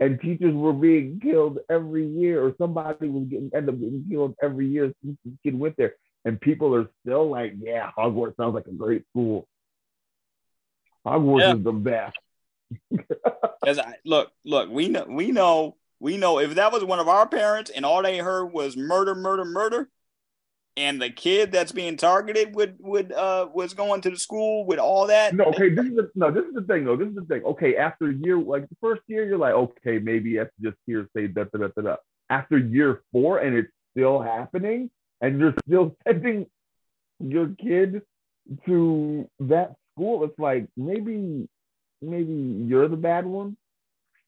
and teachers were being killed every year, or somebody was getting end up getting killed every year since this kid went there. And people are still like, yeah, Hogwarts sounds like a great school. Hogwarts yeah. is the best. I look, look, we know, we know, we know. If that was one of our parents and all they heard was murder, murder, murder, and the kid that's being targeted would would uh was going to the school with all that. No, okay, this is the, no, this is the thing though. This is the thing. Okay, after year like the first year, you're like, okay, maybe that's just hearsay. Da, da, da, da, da. After year four, and it's still happening, and you're still sending your kid to that school. It's like maybe maybe you're the bad one.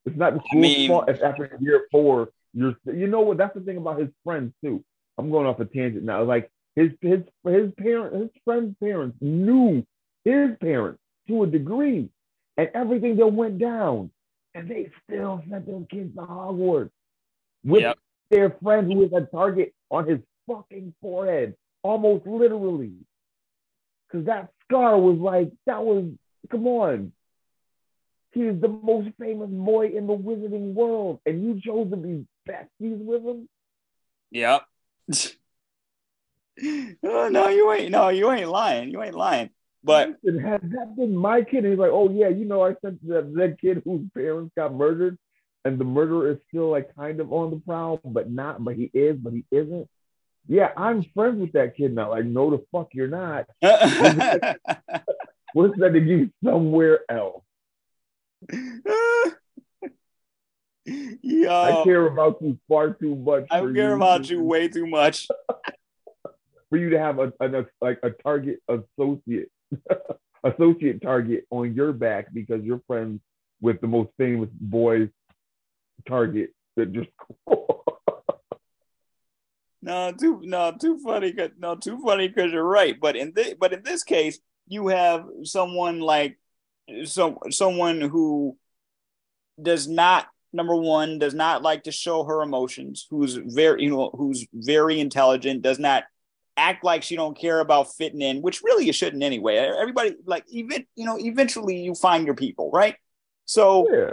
It's not the school's I mean, fault. It's after year four. You're you know what? That's the thing about his friends too I'm going off a tangent now. Like his his his parent, his friend's parents knew his parents to a degree, and everything that went down, and they still sent their kids to Hogwarts with yep. their friend who was a target on his fucking forehead, almost literally. Because that scar was like that was come on. He's the most famous boy in the wizarding world, and you chose to be besties with him. Yep. oh, no, you ain't. No, you ain't lying. You ain't lying. But Listen, has that been my kid? And he's like, oh yeah, you know, I sent that, that kid whose parents got murdered, and the murderer is still like kind of on the prowl, but not, but he is, but he isn't. Yeah, I'm friends with that kid now. Like, no, the fuck you're not. What's that to you somewhere else? Yo, I care about you far too much. I care you. about you way too much. for you to have a, a like a target associate, associate target on your back because you're friends with the most famous boys target that just. no, too no, too funny. Cause, no, too funny because you're right. But in this, but in this case, you have someone like so someone who does not number one does not like to show her emotions who's very you know who's very intelligent does not act like she don't care about fitting in which really you shouldn't anyway. Everybody like even you know eventually you find your people right? So yeah.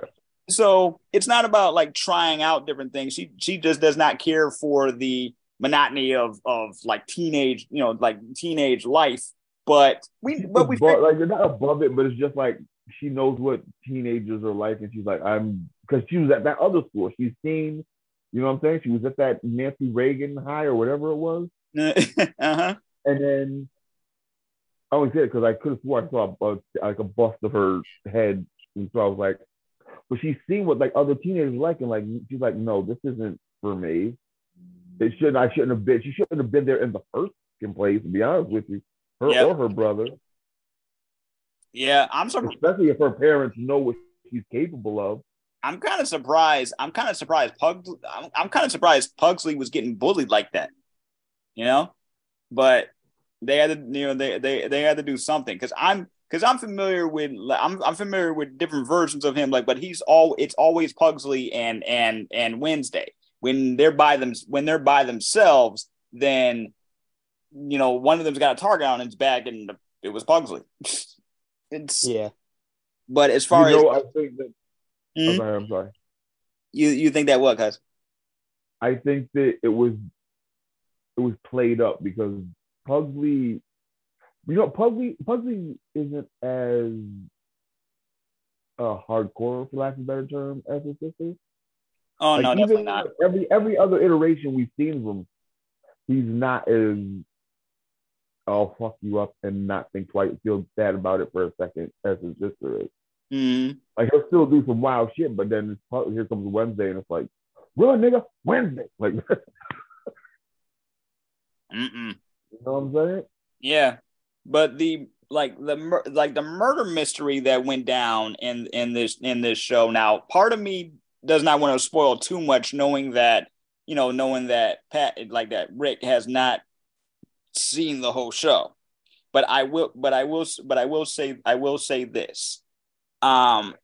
so it's not about like trying out different things. She she just does not care for the monotony of of like teenage you know like teenage life. But we, but we like you're not above it, but it's just like she knows what teenagers are like, and she's like, I'm because she was at that other school. She's seen, you know what I'm saying? She was at that Nancy Reagan high or whatever it was. uh-huh. And then I only said because I could have sworn I saw a, like a bust of her head, and so I was like, but she's seen what like other teenagers like, and like she's like, no, this isn't for me. It shouldn't. I shouldn't have been. She shouldn't have been there in the first place. To be honest with you, her yep. or her brother. Yeah, I'm surprised. Especially if her parents know what she's capable of. I'm kind of surprised. I'm kind of surprised. Pug. I'm, I'm kind of surprised Pugsley was getting bullied like that. You know, but they had to. You know, they they they had to do something because I'm because I'm familiar with I'm I'm familiar with different versions of him. Like, but he's all it's always Pugsley and and and Wednesday when they're by them when they're by themselves. Then you know, one of them's got a target on its back, and it was Pugsley. it's yeah. But as far you know, as I think that, mm-hmm. I'm sorry. You you think that what, guys? I think that it was it was played up because Pugsley, you know, Pugsley Pugsley isn't as uh, hardcore, for lack of a better term, as his sister. Oh like no, definitely not. Every every other iteration we've seen him, he's not as I'll fuck you up and not think twice, feel bad about it for a second, as his sister is. Mm. Like he'll still do some wild shit, but then here comes Wednesday, and it's like, run, nigga, Wednesday. Like, Mm-mm. you know what I'm saying? Yeah, but the like the like the murder mystery that went down in in this in this show. Now, part of me does not want to spoil too much, knowing that you know, knowing that Pat like that Rick has not seen the whole show. But I will, but I will, but I will say, I will say this. Um,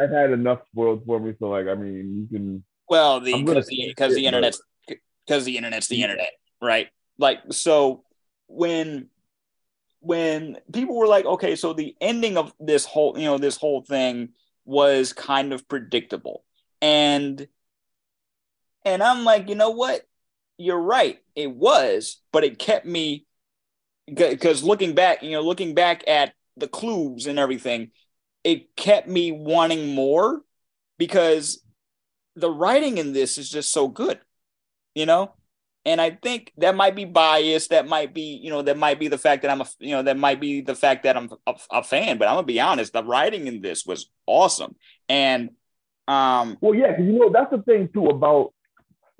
I've had enough spoiled for me, so like, I mean, you can. Well, the because the because the internet's because the internet's the internet, right? Like, so when when people were like, okay, so the ending of this whole, you know, this whole thing was kind of predictable, and and I'm like, you know what? you're right. It was, but it kept me because looking back, you know, looking back at the clues and everything, it kept me wanting more because the writing in this is just so good, you know? And I think that might be biased. That might be, you know, that might be the fact that I'm a, you know, that might be the fact that I'm a, a fan. But I'm gonna be honest, the writing in this was awesome. And um, well, yeah, because you know that's the thing too about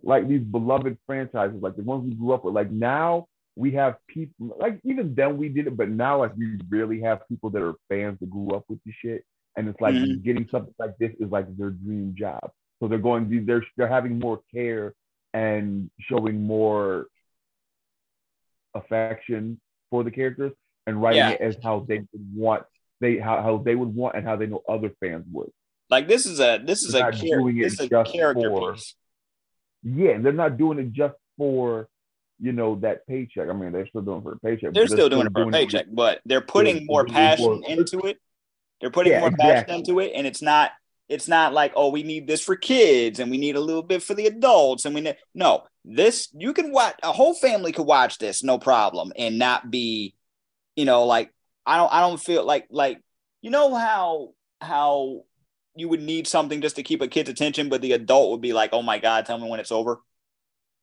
like these beloved franchises, like the ones we grew up with. Like now we have people, like even then we did it, but now like we really have people that are fans that grew up with the shit, and it's like mm-hmm. getting something like this is like their dream job. So they're going, they're they're having more care and showing more affection for the characters and writing yeah. it as how they would want they how, how they would want and how they know other fans would. Like this is a this is they're a, char- this is a character for, piece yeah, they're not doing it just for you know that paycheck. I mean, they're still doing it for a paycheck. They're, still, doing it for a paycheck, but they're putting more passion into it. They're putting yeah, more exactly. passion into it, and it's not it's not like oh we need this for kids and we need a little bit for the adults and we need no this you can watch a whole family could watch this no problem and not be you know like I don't I don't feel like like you know how how you would need something just to keep a kid's attention, but the adult would be like, "Oh my god, tell me when it's over."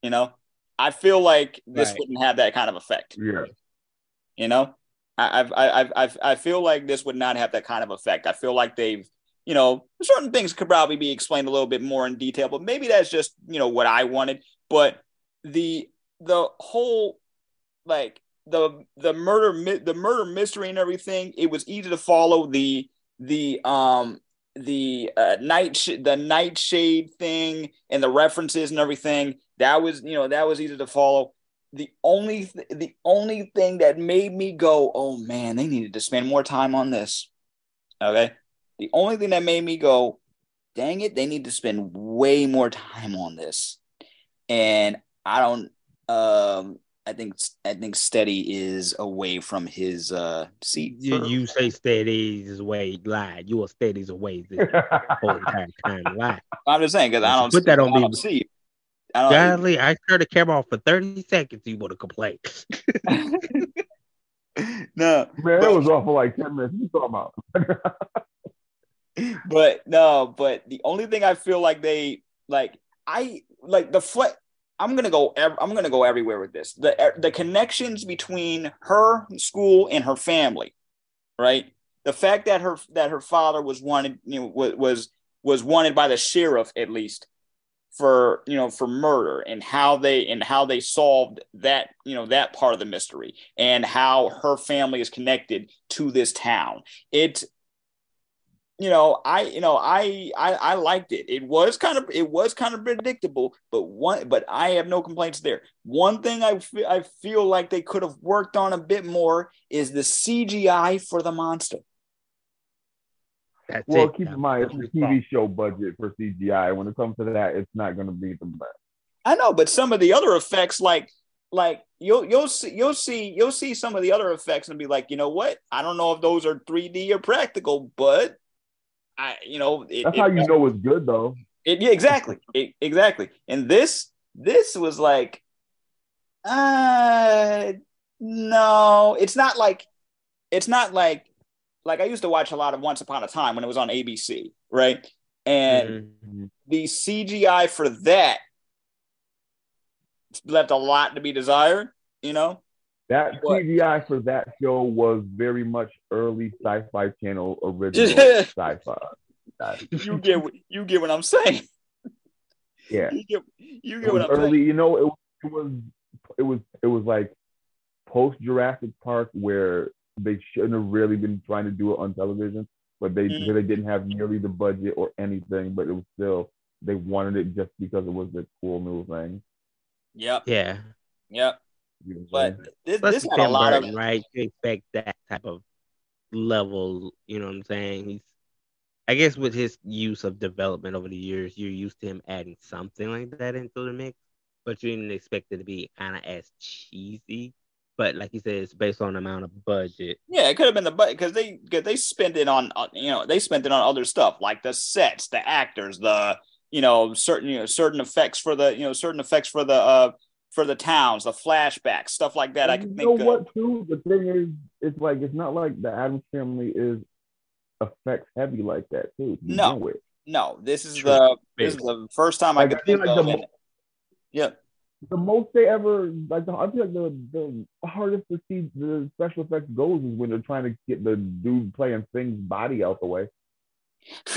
You know, I feel like this right. wouldn't have that kind of effect. Yeah. You know, I I I I feel like this would not have that kind of effect. I feel like they've you know certain things could probably be explained a little bit more in detail, but maybe that's just you know what I wanted. But the the whole like the the murder the murder mystery and everything it was easy to follow the the um the uh, night sh- the nightshade thing and the references and everything that was you know that was easy to follow. The only th- the only thing that made me go oh man they needed to spend more time on this okay? The only thing that made me go dang it they need to spend way more time on this. And i don't um I think I think Steady is away from his uh seat. You, you say Steady is away, lie. You are Steady's away the whole entire time, lie. I'm just saying because I don't put that on me. See, Golly, I turned the camera off for 30 seconds. You would have complained. no, man, that was off for like 10 minutes. You talking about? but no, but the only thing I feel like they like, I like the flex I'm gonna go. I'm gonna go everywhere with this. The er, the connections between her school and her family, right? The fact that her that her father was wanted, you know, was was wanted by the sheriff at least for you know for murder and how they and how they solved that you know that part of the mystery and how her family is connected to this town. It you know, I you know I, I I liked it. It was kind of it was kind of predictable, but one but I have no complaints there. One thing I feel I feel like they could have worked on a bit more is the CGI for the monster. That's well, it. keep in mind it's a TV show budget for CGI. When it comes to that, it's not going to be the best. I know, but some of the other effects, like like you'll you'll see you'll see you'll see some of the other effects and be like, you know what? I don't know if those are 3D or practical, but I, you know, it, that's it, how you know it's good though. It, yeah, exactly, it, exactly. And this, this was like, uh, no, it's not like, it's not like, like I used to watch a lot of Once Upon a Time when it was on ABC, right? And mm-hmm. the CGI for that left a lot to be desired, you know. That CGI for that show was very much early Sci-Fi Channel original sci-fi. You get what you get what I'm saying. Yeah, you get, you get what I'm early, saying. You know, it, it was it was it was like post Jurassic Park where they shouldn't have really been trying to do it on television, but they mm-hmm. they didn't have nearly the budget or anything, but it was still they wanted it just because it was a cool new thing. Yep. Yeah. Yep. But this, this had a lot Burton, of right. You expect that type of level. You know what I'm saying? He's, I guess, with his use of development over the years, you're used to him adding something like that into the mix, but you didn't expect it to be kind of as cheesy. But like you said, it's based on the amount of budget. Yeah, it could have been the budget because they cause they spent it on uh, you know they spent it on other stuff like the sets, the actors, the you know certain you know certain effects for the you know certain effects for the uh for the towns, the flashbacks, stuff like that. And I can think. know what? Too the thing is, it's like it's not like the Addams family is effects heavy like that too. To no, no. This is True. the this is the first time like, I could think like of. The, yeah. The most they ever like, the, I feel like the the hardest to see the special effects goes is when they're trying to get the dude playing Thing's body out the way.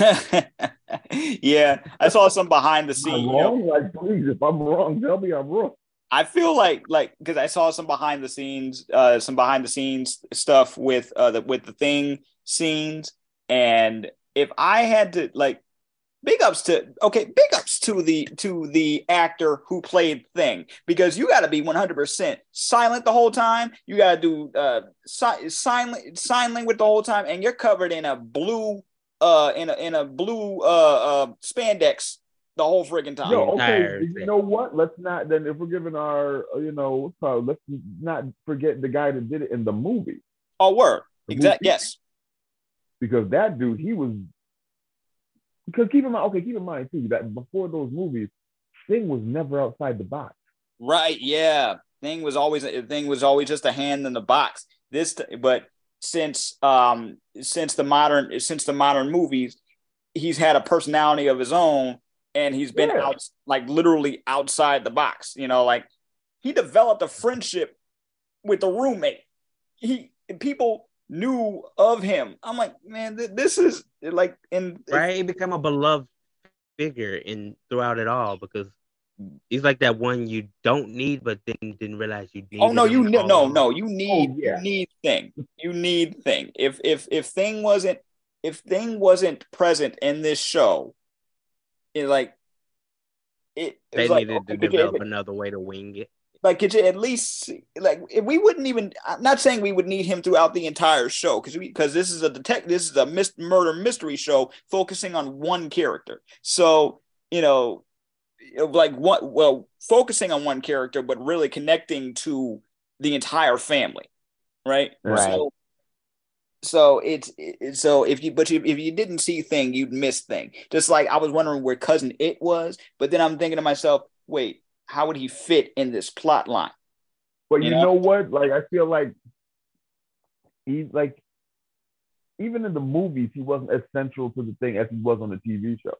yeah, I saw some behind the scenes. Wrong? You know? Like, please, if I'm wrong, tell me I'm wrong. I feel like like because I saw some behind the scenes, uh, some behind the scenes stuff with uh the with the thing scenes, and if I had to like big ups to okay big ups to the to the actor who played thing because you got to be 100% silent the whole time. You got to do uh si- sign sign language the whole time and you're covered in a blue uh in a in a blue uh uh spandex the whole freaking time. Yo, okay, you know what? Let's not then if we're giving our you know let's not forget the guy that did it in the movie. Oh, word, exactly. Yes. because that dude, he was. Because keep in mind, okay, keep in mind too that before those movies, Thing was never outside the box. Right. Yeah. Thing was always thing was always just a hand in the box. This, but since um since the modern since the modern movies, he's had a personality of his own, and he's been yeah. out like literally outside the box. You know, like he developed a friendship with the roommate. He people knew of him. I'm like, man, th- this is like in right. He become a beloved figure in throughout it all because he's like that one you don't need, but then didn't realize you need. Oh no, you ne- no no you need oh, yeah. you need thing you need thing. If if if thing wasn't if thing wasn't present in this show, it like it, it they needed like, to develop another way to wing it. Like, could you at least like if we wouldn't even? I'm not saying we would need him throughout the entire show because we because this is a detect this is a mis- murder mystery show focusing on one character. So you know, like what? Well, focusing on one character, but really connecting to the entire family, right? Right. So, so it's it, so if you but you, if you didn't see thing you'd miss thing just like i was wondering where cousin Itt was but then i'm thinking to myself wait how would he fit in this plot line but you, you know? know? what like i feel like he's like even in the movies he wasn't as central to the thing as he was on the tv show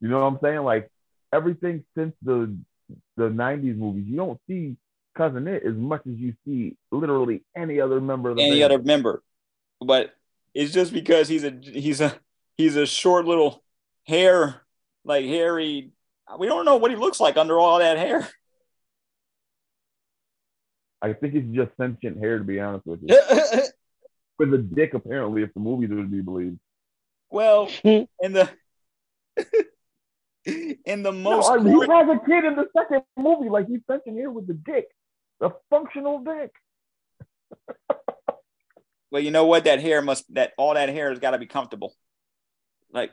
you know what i'm saying like everything since the the 90s movies you don't see cousin Itt as much as you see literally any other member of the any family. other member. But it's just because he's a he's a he's a short little hair like hairy. We don't know what he looks like under all that hair. I think it's just sentient hair, to be honest with you. with a dick, apparently, if the movies are to be believed. Well, in the in the most, no, I mean, he has a kid in the second movie, like he's sentient hair with the dick a functional dick. well, you know what? That hair must that all that hair has got to be comfortable. Like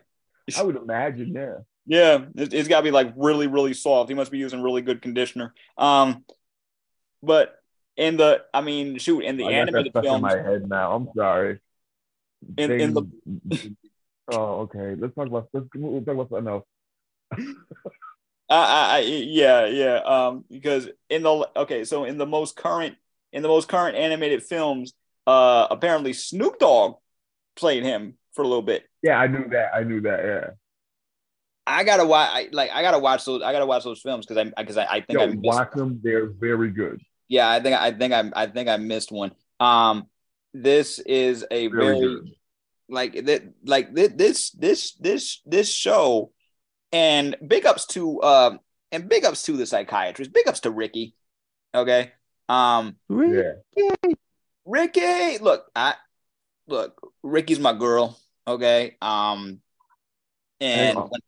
I would imagine, yeah. Yeah, it, has got to be like really, really soft. He must be using really good conditioner. Um, but in the, I mean, shoot, in the I animated film, in my head now. I'm sorry. In, in the, oh, okay. Let's talk about. Let's, we'll talk about something else. I, I, yeah, yeah. Um, because in the okay, so in the most current in the most current animated films, uh, apparently Snoop Dogg played him for a little bit. Yeah, I knew that. I knew that. Yeah. I gotta watch. I, like I gotta watch those. I gotta watch those films because I because I, I think Yo, I watch them. They're very good. Yeah, I think I think I I think I missed one. Um, this is a very, very like that like this this this this show and big ups to um and big ups to the psychiatrist. Big ups to Riki. Okay. Um Riki. Riki. Look, I look, Riki's my girl. Okay. Um and when,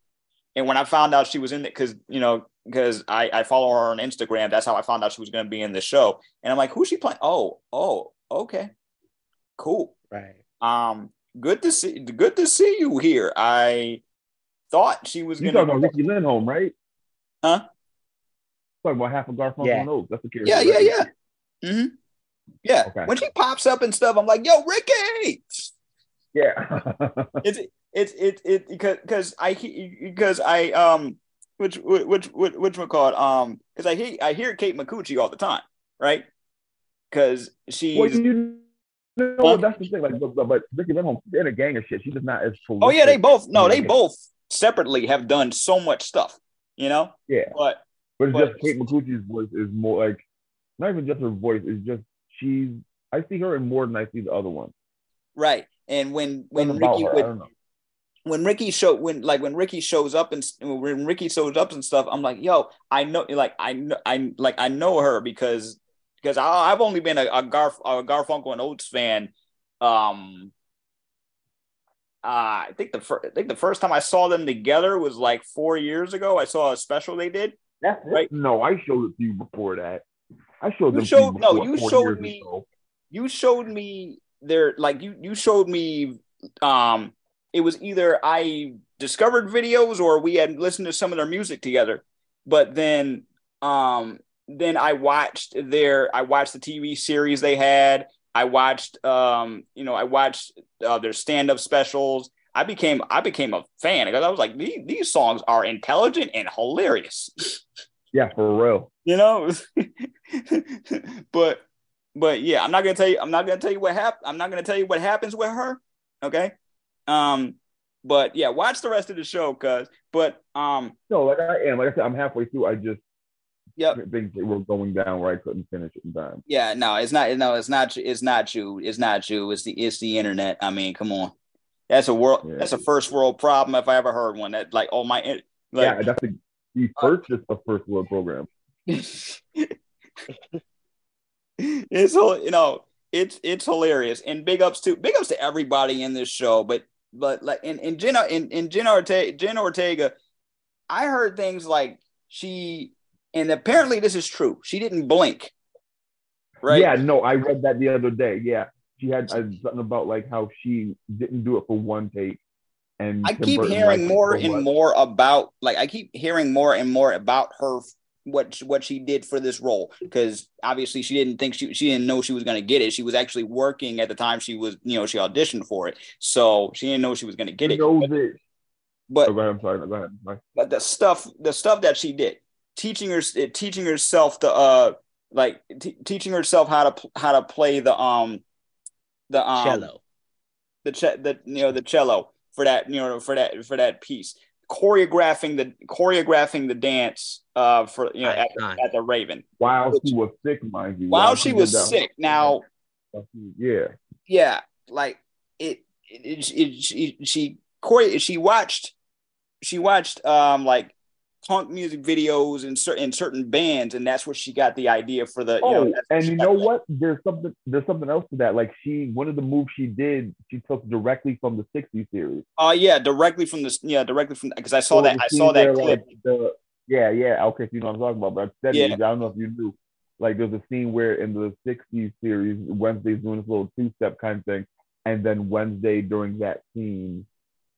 and when I found out she was in it, because you know, because I, I follow her on Instagram, that's how I found out she was gonna be in the show. And I'm like, who's she playing? Oh, oh, okay. Cool. Right. Um, good to see good to see you here. I thought she was going to. talking about Riki Lindhome, right? Huh? Talking about half of Garfunkel yeah. and Oates. That's the character. Yeah, yeah, yeah. Mm-hmm. Yeah. Okay. When she pops up and stuff, I'm like, "Yo, Riki!" Yeah. it's it's it it because because I because I um which which which which one called um because I hear I hear Kate Micucci all the time, right? Because she's. Well, you know, that's the thing. Like, but, but Riki Lindhome, they're in a gang of shit. She's just not as. Oh yeah, they both. No, they both separately have done so much stuff, you know? Yeah. But but it's but, just Kate Micucci's voice is more like not even just her voice, it's just she's I see her in more than I see the other one. Right. And when when Riki would, when Riki show when like when Riki shows up and when Riki shows up and stuff, I'm like, yo, I know like I know I like I know her because because I, have only been a, a Garf a Garfunkel and Oates fan um uh, I think the first I think the first time I saw them together was like four years ago. I saw a special they did. That's right. No, I showed it to you before that. I showed you showed no, you showed me. Ago. You showed me there like you you showed me. Um, it was either I discovered videos or we had listened to some of their music together. But then, um, then I watched their I watched the TV series they had. I watched, um, you know, I watched uh, their stand up specials. I became I became a fan because I was like these, these songs are intelligent and hilarious. Yeah, for real. You know, but but yeah, I'm not gonna tell you. I'm not gonna tell you what happened. I'm not gonna tell you what happens with her. Okay. Um, but yeah, watch the rest of the show, cuz. But um, no, like I am. Like I said, I'm halfway through. I just Yep. Things were going down where I couldn't finish it in time. Yeah, no, it's not. No, it's not. It's not you. It's not you. It's the. It's the internet. I mean, come on. That's a world. Yeah. That's a first world problem if I ever heard one. That like, oh my. Like, yeah, that's the, the first uh, a first world program. it's you know it's it's hilarious and big ups to big ups to everybody in this show. But but like in in Jenna in in Jenna Ortega, Jenna Ortega, I heard things like she and apparently this is true. She didn't blink. Right? Yeah, no, I read that the other day. Yeah. She had uh, something about like how she didn't do it for one take. And I keep hearing more and more about like I keep hearing more and more about her what what she did for this role because obviously she didn't think she she didn't know she was going to get it. She was actually working at the time she was you know she auditioned for it, so she didn't know she was going to get it. But, but oh, I'm sorry. go ahead. But the stuff the stuff that she did, teaching her teaching herself the uh like t- teaching herself how to how to play the um the um cello. The ch- the you know the cello for that you know for that for that piece. Choreographing the choreographing the dance uh for you know at, at, the Raven. While she was sick mind you. While, while she, she was sick. Now yeah. Yeah like it it, it, it she she Corey she watched she watched um like punk music videos and certain in certain bands, and that's where she got the idea for the. Oh, you know, and you know what? There's something. There's something else to that. Like she, one of the moves she did, she took directly from the '60s series. Oh uh, yeah, directly from the yeah, directly from because I saw so that I saw that clip. Like the, yeah, yeah. Okay, so you know what I'm talking about. But I said yeah. I don't know if you knew. Like there's a scene where in the '60s series, Wednesday's doing this little two-step kind of thing, and then Wednesday during that scene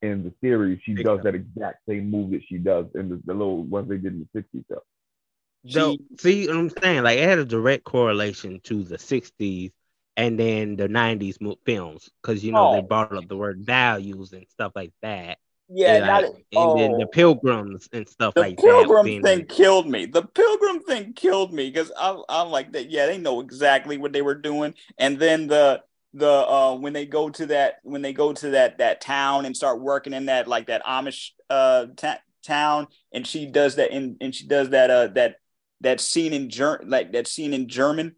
in the series, she does that exact same move that she does in the, the little ones they did in the 60s. So. So see what I'm saying? Like it had a direct correlation to the 60s and then the 90s films because you know oh. they brought up the word values and stuff like that. Yeah, and, like, and oh. then the pilgrims and stuff the like pilgrim that. Pilgrim thing killed me. The pilgrim thing killed me because I'm, I'm like that. Yeah, they know exactly what they were doing, and then the the uh when they go to that when they go to that that town and start working in that like that Amish uh ta- town and she does that in and she does that uh that that scene in German like that scene in German.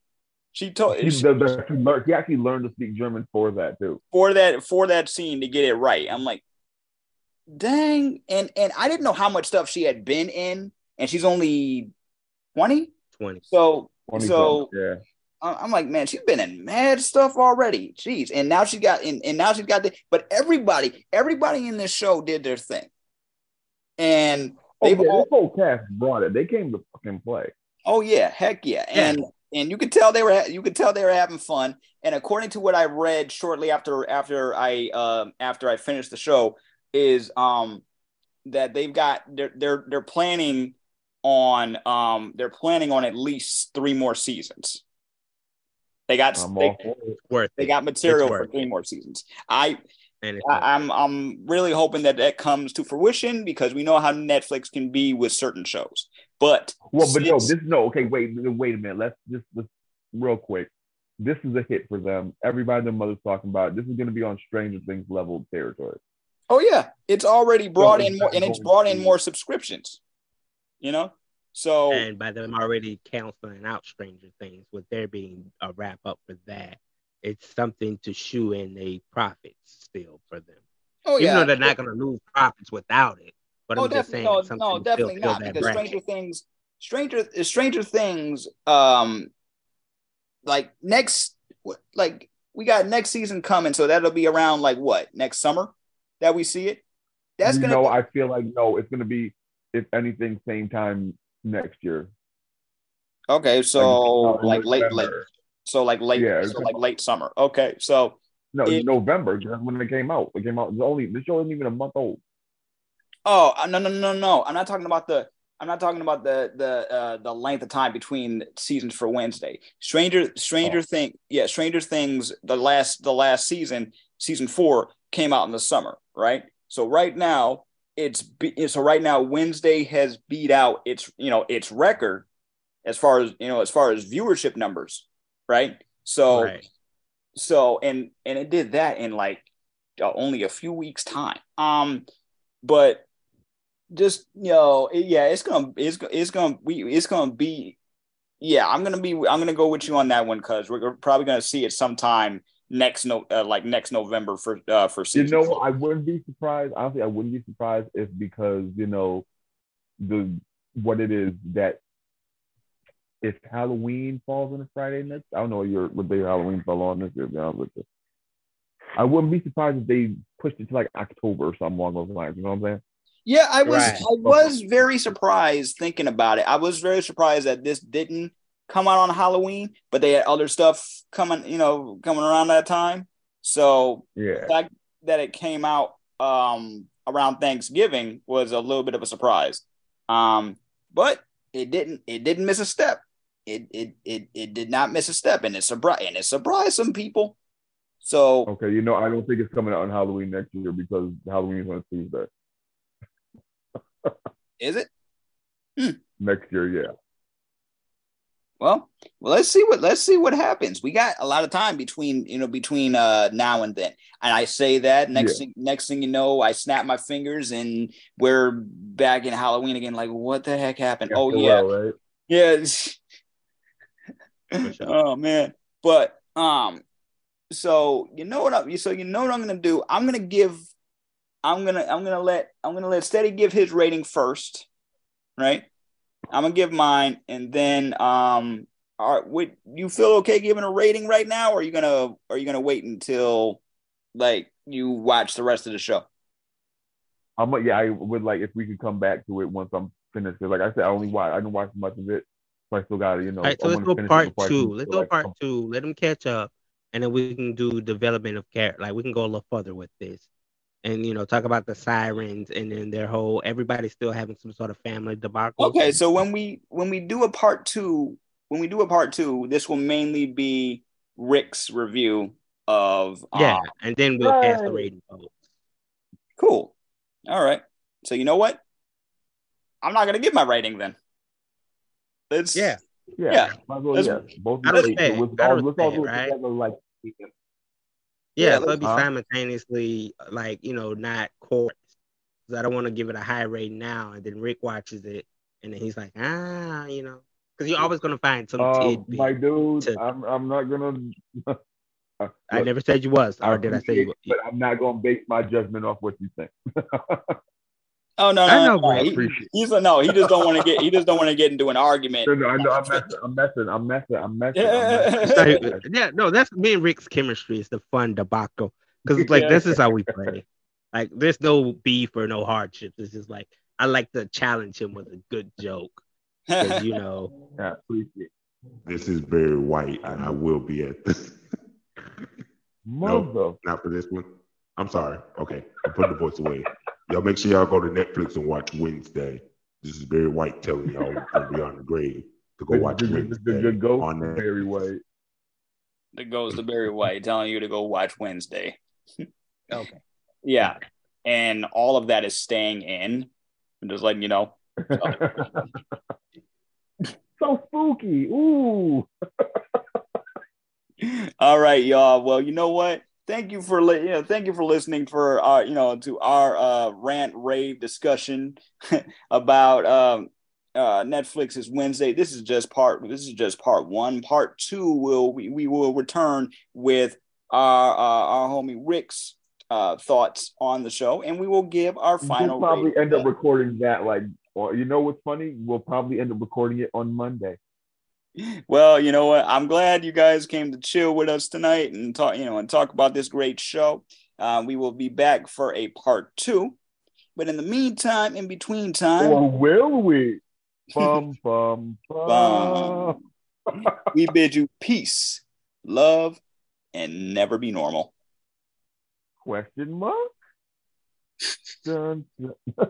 She told she, she, she, he actually learned to speak German for that too. For that for that scene to get it right. I'm like dang. And and I didn't know how much stuff she had been in and she's only 20 20 so 20 so yeah I'm like, man, she's been in mad stuff already. Jeez. And now she got and, and now she's got the but everybody, everybody in this show did their thing. And oh, yeah, all, whole cast brought it. They came to fucking play. Oh yeah, heck yeah. And yeah. and you could tell they were you could tell they were having fun. And according to what I read shortly after after I um after I finished the show, is um that they've got they're they're they're planning on um they're planning on at least three more seasons. They got they, they got material for three more seasons. I, I I'm I'm really hoping that that comes to fruition because we know how Netflix can be with certain shows. But well, but no, this no. Okay, wait, wait a minute. Let's just let's real quick. This is a hit for them. Everybody, their mother's talking about. It. This is going to be on Stranger Things level territory. Oh yeah, it's already brought so in more, and it's brought in more subscriptions. You know, so and by them already canceling out Stranger Things, with there being a wrap up for that, it's something to shoe in a profit still for them. Oh Even yeah, though they're not going to lose profits without it. But oh, I'm just saying, no, no definitely not because bracket. Stranger Things, Stranger Stranger Things, um, like next, like we got next season coming, so that'll be around like what next summer that we see it. That's gonna. No, be- I feel like no, it's gonna be if anything same time next year. Okay, so like, like late, late, so like late, yeah, so like late summer. Okay, so no, it, November. That's when it came out. It came out. It's only the show isn't even a month old. Oh uh, no no no no! I'm not talking about the. I'm not talking about the the uh, the length of time between seasons for Wednesday. Stranger Stranger oh. Thing, yeah, Stranger Things. The last the last season season four came out in the summer, right? So right now it's so right now Wednesday has beat out its you know its record as far as you know as far as viewership numbers, right? So right. so and and it did that in like uh, only a few weeks time. Um, but just you know, it, yeah, it's gonna it's it's gonna we it's gonna be yeah. I'm gonna be I'm gonna go with you on that one because we're probably gonna see it sometime next no uh, like next November for uh for season. You know, four. I wouldn't be surprised. Honestly, I wouldn't be surprised if because you know the what it is that if Halloween falls on a Friday next, I don't know what your what day Halloween fell on this year. To be honest with you. I wouldn't be surprised if they pushed it to like October or something along those lines. You know what I'm saying? Yeah, I was right. I was very surprised thinking about it. I was very surprised that this didn't come out on Halloween, but they had other stuff coming, you know, coming around that time. So yeah, the fact that it came out um around Thanksgiving was a little bit of a surprise. Um, but it didn't it didn't miss a step. It it it, it did not miss a step, and it surprised and it surprised some people. So okay, you know, I don't think it's coming out on Halloween next year because Halloween is on Tuesday. is it? Hmm. Next year, yeah. Well, well, let's see what let's see what happens. We got a lot of time between you know between uh now and then, and I say that next yeah. thing next thing you know, I snap my fingers and we're back in Halloween again. Like, what the heck happened? oh yeah, well, right? yeah. oh man, but um, so you know what I'm so you know what I'm gonna do? I'm gonna give I'm gonna I'm gonna let I'm gonna let Steady give his rating first, right? I'm gonna give mine, and then um, are would you feel okay giving a rating right now, or are you gonna are you gonna wait until like you watch the rest of the show? I'm yeah, I would like if we could come back to it once I'm finished. Cause like I said, I only watch I didn't watch much of it, so I still got it. You know. All right, so let's go part two. Let's go like, part two. Let them catch up and then we can do development of character. Like we can go a little further with this, and you know talk about the sirens and then their whole everybody's still having some sort of family debacle. Okay, so when we when we do a part two, when we do a part two, this will mainly be Rick's review of yeah, um, and then we'll right. cast the rating vote. Cool. All right. So you know what? I'm not gonna give my rating then. It's yeah. Yeah, yeah. Well, yeah. Both I respect. With, I respect, right? Together, like, yeah, yeah but be simultaneously like you know not court. Because I don't want to give it a high rate now, and then Rick watches it, and then he's like, ah, you know, because you're always gonna find some. Uh, my dude, to, I'm I'm not gonna. I never said you was, or did I say you? But I'm not gonna base my judgment off what you think. Oh no, no, no, no. He, he's a no. He just don't want to get. He just don't want to get into an argument. No, no, I know. I'm messing. I'm messing. I'm messing. I'm messing. I'm messing. yeah, no, that's me and Rick's chemistry. is the fun debacle because it's like yeah. this is how we play. Like there's no beef or no hardships. It's just like I like to challenge him with a good joke. You know. Yeah. This is very white, and I will be at. This. no, not for this one. I'm sorry. Okay, I put the voice away. Y'all make sure y'all go to Netflix and watch Wednesday. This is Barry White telling y'all to be on the grave to go watch Wednesday. The good go on that. Barry White. The goes to Barry White telling you to go watch Wednesday. okay. Yeah. And all of that is staying in. I'm just letting you know. so spooky. Ooh. all right, y'all. Well, you know what? Thank you for you know thank you for listening for our you know to our uh, rant rave discussion about um, uh, Netflix's Wednesday. This is just part. This is just part one. Part two will we, we will return with our uh, our homie Rick's uh, thoughts on the show, and we will give our final. We'll probably end up recording that. Like, or you know what's funny? We'll probably end up recording it on Monday well, you know what? I'm glad you guys came to chill with us tonight and talk, you know, and talk about this great show. Uh, we will be back for a part two. But in the meantime, in between time, or will we? Bum, bum, bum. we bid you peace, love, and never be normal. Question mark? dun, dun.